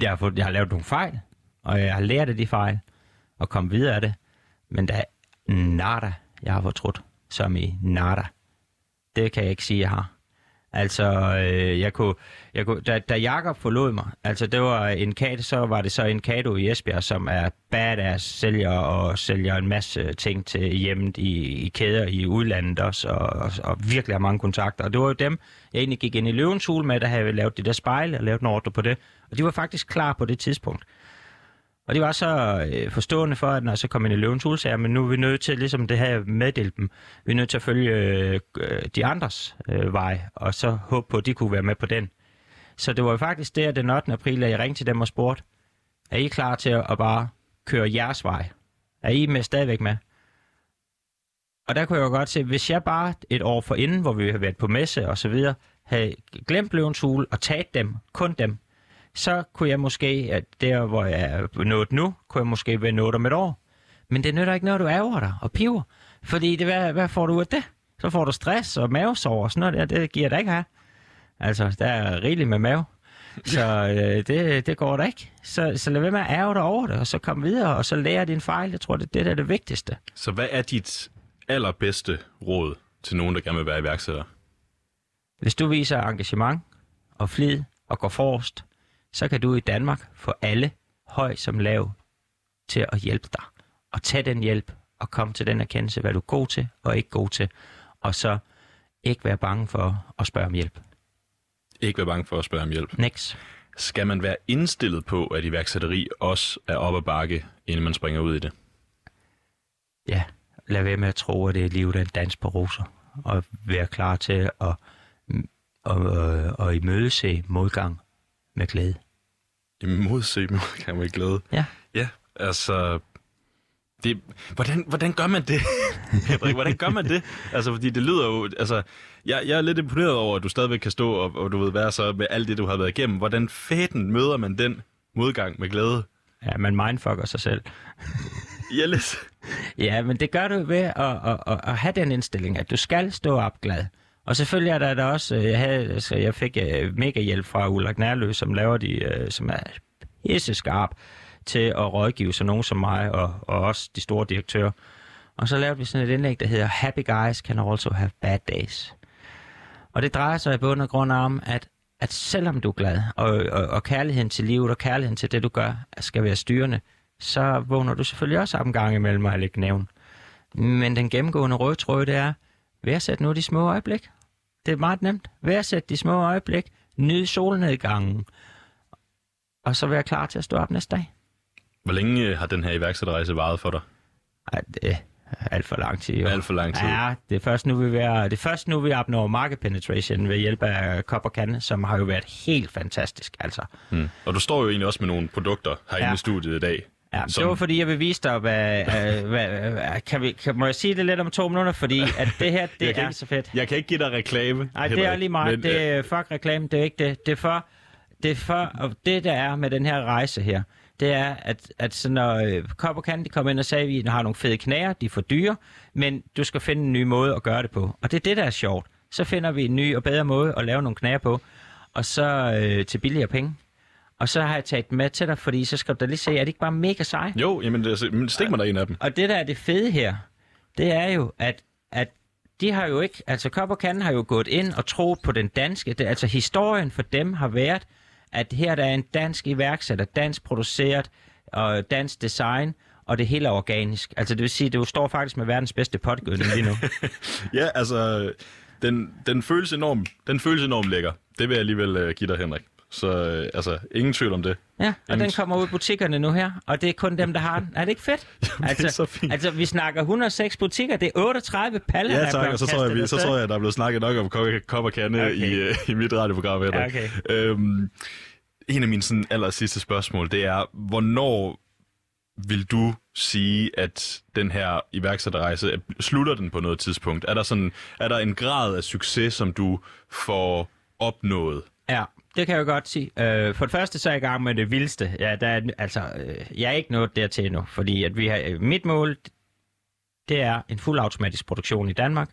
Jeg har, fået, jeg har lavet nogle fejl, og jeg har lært af de fejl, og kommet videre af det. Men der er nada, jeg har fortrudt, som i nada. Det kan jeg ikke sige, jeg har. Altså, øh, jeg kunne, jeg kunne, da, da Jakob forlod mig, altså det var en kat, så var det så en Kato i Esbjerg, som er badass sælger og sælger en masse ting til hjemmet i, i kæder i udlandet også, og, og, og virkelig har mange kontakter. Og det var jo dem, jeg egentlig gik ind i løvens hul med, der havde lavet det der spejl og lavet en ordre på det. Og de var faktisk klar på det tidspunkt. Og de var så øh, forstående for, at når jeg så kom ind i løvens hule, sagde men nu er vi nødt til, ligesom det her meddelt dem, vi er nødt til at følge øh, de andres øh, vej, og så håbe på, at de kunne være med på den. Så det var jo faktisk der den 8. april, at jeg ringte til dem og spurgte, er I klar til at bare køre jeres vej? Er I med stadigvæk med? Og der kunne jeg jo godt se, hvis jeg bare et år for inden, hvor vi har været på messe og så videre, havde glemt løvens hule og taget dem, kun dem, så kunne jeg måske, at der hvor jeg er nået nu, kunne jeg måske være nået om et år. Men det nytter ikke noget, du ærger dig og piver. Fordi det, hvad, hvad får du ud af det? Så får du stress og mavesår og sådan noget der. Det giver dig ikke her. Altså, der er rigeligt med mave. Så øh, det, det går da ikke. Så, så lad være med at ærge dig over det, og så kom videre, og så lære din fejl. Jeg tror, det er det, der er det vigtigste. Så hvad er dit allerbedste råd til nogen, der gerne vil være iværksætter? Hvis du viser engagement og flid og går forrest, så kan du i Danmark få alle, høj som lav, til at hjælpe dig. Og tage den hjælp og komme til den erkendelse, hvad du er god til og ikke god til. Og så ikke være bange for at spørge om hjælp. Ikke være bange for at spørge om hjælp. Next. Skal man være indstillet på, at iværksætteri også er op ad bakke, inden man springer ud i det? Ja, lad være med at tro, at det er livet er en dans på roser. Og være klar til at, at, at, at imødese modgang med glæde. Imodse modgang med glæde. Ja. Ja, altså... Det, hvordan, hvordan gør man det? Hvordan gør man det? Altså, fordi det lyder jo... Altså, jeg, jeg er lidt imponeret over, at du stadigvæk kan stå og, og du ved, være så med alt det, du har været igennem. Hvordan fæten møder man den modgang med glæde? Ja, man mindfucker sig selv. Ja, lidt. Ja, men det gør du ved at, at, at, at have den indstilling, at du skal stå op glad. Og selvfølgelig er der, der også, øh, jeg, havde, altså, jeg fik uh, mega hjælp fra Ulrik Nærlø, som laver de, uh, som er pisse skarp til at rådgive så nogen som mig, og, og også de store direktører. Og så lavede vi sådan et indlæg, der hedder Happy guys can also have bad days. Og det drejer sig i bund og grund om, at, at selvom du er glad, og, og, og kærligheden til livet, og kærligheden til det, du gør, skal være styrende, så vågner du selvfølgelig også op en gang imellem at lægge nævn. Men den gennemgående røde tråd, det er, værdsæt nu de små øjeblik. Det er meget nemt. Værdsæt de små øjeblik. Nyd solnedgangen. Og så være klar til at stå op næste dag. Hvor længe øh, har den her iværksætterrejse varet for dig? Ej, det er alt for lang tid. Jo. Alt for lang tid. Ja, det er først nu, vi er, det er først nu, vi opnår market penetration ved hjælp af Copper Can, som har jo været helt fantastisk. Altså. Hmm. Og du står jo egentlig også med nogle produkter herinde Ja. i studiet i dag. Ja, Som- det var fordi, jeg vil vise dig, hvad, øh, hvad, hvad kan vi, kan, må jeg sige det lidt om to minutter, fordi at det her, det er ikke- så fedt. Jeg kan ikke give dig reklame. Nej, det er lige meget. men, det øh, er fuck reklame, det er ikke det. Det er for, det er for, og det der er med den her rejse her, det er, at, at så når øh, og Kan, de kom ind og sagde, at vi har nogle fede knæer, de er for dyre, men du skal finde en ny måde at gøre det på. Og det er det, der er sjovt. Så finder vi en ny og bedre måde at lave nogle knæer på, og så øh, til billigere penge. Og så har jeg taget dem med til dig, fordi så skal du da lige se, er det ikke bare mega sej? Jo, jamen, det, er- men stik mig der en af dem. Og det, der er det fede her, det er jo, at, at de har jo ikke, altså Kop og Kan har jo gået ind og troet på den danske, det, altså historien for dem har været, at her der er en dansk iværksætter, dansk produceret og dansk design, og det hele er organisk. Altså det vil sige, du står faktisk med verdens bedste potgødning lige nu. Ja, altså, den, den, føles enormt, den føles enormt lækker. Det vil jeg alligevel uh, give dig, Henrik. Så øh, altså, ingen tvivl om det. Ja, og Jamen, den kommer ud i butikkerne nu her, og det er kun dem, der har den. Er det ikke fedt? det er så fint. altså, vi snakker 106 butikker, det er 38 paller, der Ja tak, blevet og så tror, jeg, vi, så tror jeg, der er blevet snakket nok om kop, og kande Okay. i, uh, i mit radioprogram. Henrik. Ja, okay. Øhm, en af mine sådan, aller sidste spørgsmål, det er, hvornår vil du sige, at den her iværksætterrejse, slutter den på noget tidspunkt? Er der, sådan, er der en grad af succes, som du får opnået? Ja, det kan jeg jo godt sige. Øh, for det første så er jeg i gang med det vildeste. Ja, der er, altså, øh, jeg er ikke nået dertil endnu, fordi at vi har, øh, mit mål, det er en fuldautomatisk produktion i Danmark.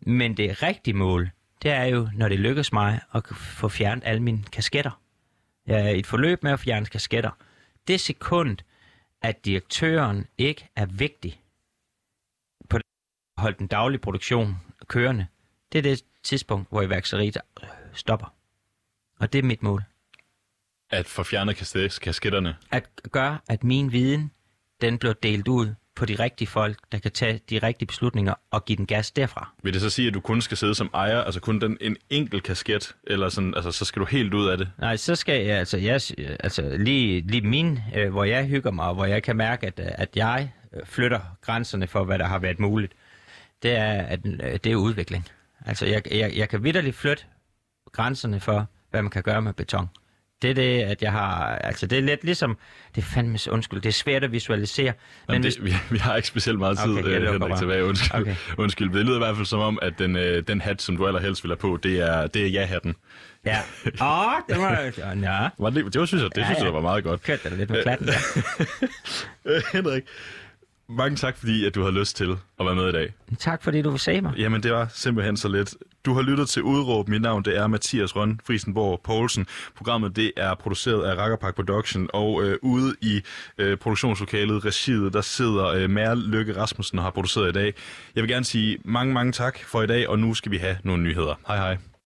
Men det rigtige mål, det er jo, når det lykkes mig at få fjernet alle mine kasketter. Jeg er i et forløb med at fjerne kasketter. Det sekund, at direktøren ikke er vigtig på at holde den daglige produktion kørende, det er det tidspunkt, hvor iværksætteriet stopper. Og det er mit mål. At få fjernet kas- kasketterne? At gøre, at min viden, den bliver delt ud på de rigtige folk, der kan tage de rigtige beslutninger og give den gas derfra. Vil det så sige, at du kun skal sidde som ejer, altså kun den, en enkelt kasket, eller sådan, altså, så skal du helt ud af det? Nej, så skal jeg, altså, jeg, altså lige, lige min, øh, hvor jeg hygger mig, og hvor jeg kan mærke, at, øh, at jeg øh, flytter grænserne for, hvad der har været muligt, det er, at, øh, det er udvikling. Altså, jeg, jeg, jeg kan vidderligt flytte grænserne for, hvad man kan gøre med beton. Det er det, at jeg har... Altså, det er lidt ligesom... Det er fandme... Undskyld, det er svært at visualisere. Men Jamen, hvis, det, vi, vi har ikke specielt meget tid, Okay, jeg lukker Henrik, tilbage. Undskyld. Okay. Undskyld. Det lyder i hvert fald som om, at den, øh, den hat, som du allerhelst vil have på, det er, det er ja-hatten. Ja. Åh, oh, det var... Ja, Var det, det var, synes jeg, det Ja, synes jeg, ja. var meget godt. kørte det lidt med klatten der. Øh, Henrik, mange tak, fordi at du har lyst til at være med i dag. Tak, fordi du vil se mig. Jamen, det var simpelthen så let. Du har lyttet til Udråb. Mit navn det er Mathias Røn Friesenborg Poulsen. Programmet det er produceret af Rakkerpark Production, og øh, ude i øh, produktionslokalet, regiet, der sidder øh, Mær Lykke Rasmussen og har produceret i dag. Jeg vil gerne sige mange, mange tak for i dag, og nu skal vi have nogle nyheder. Hej hej.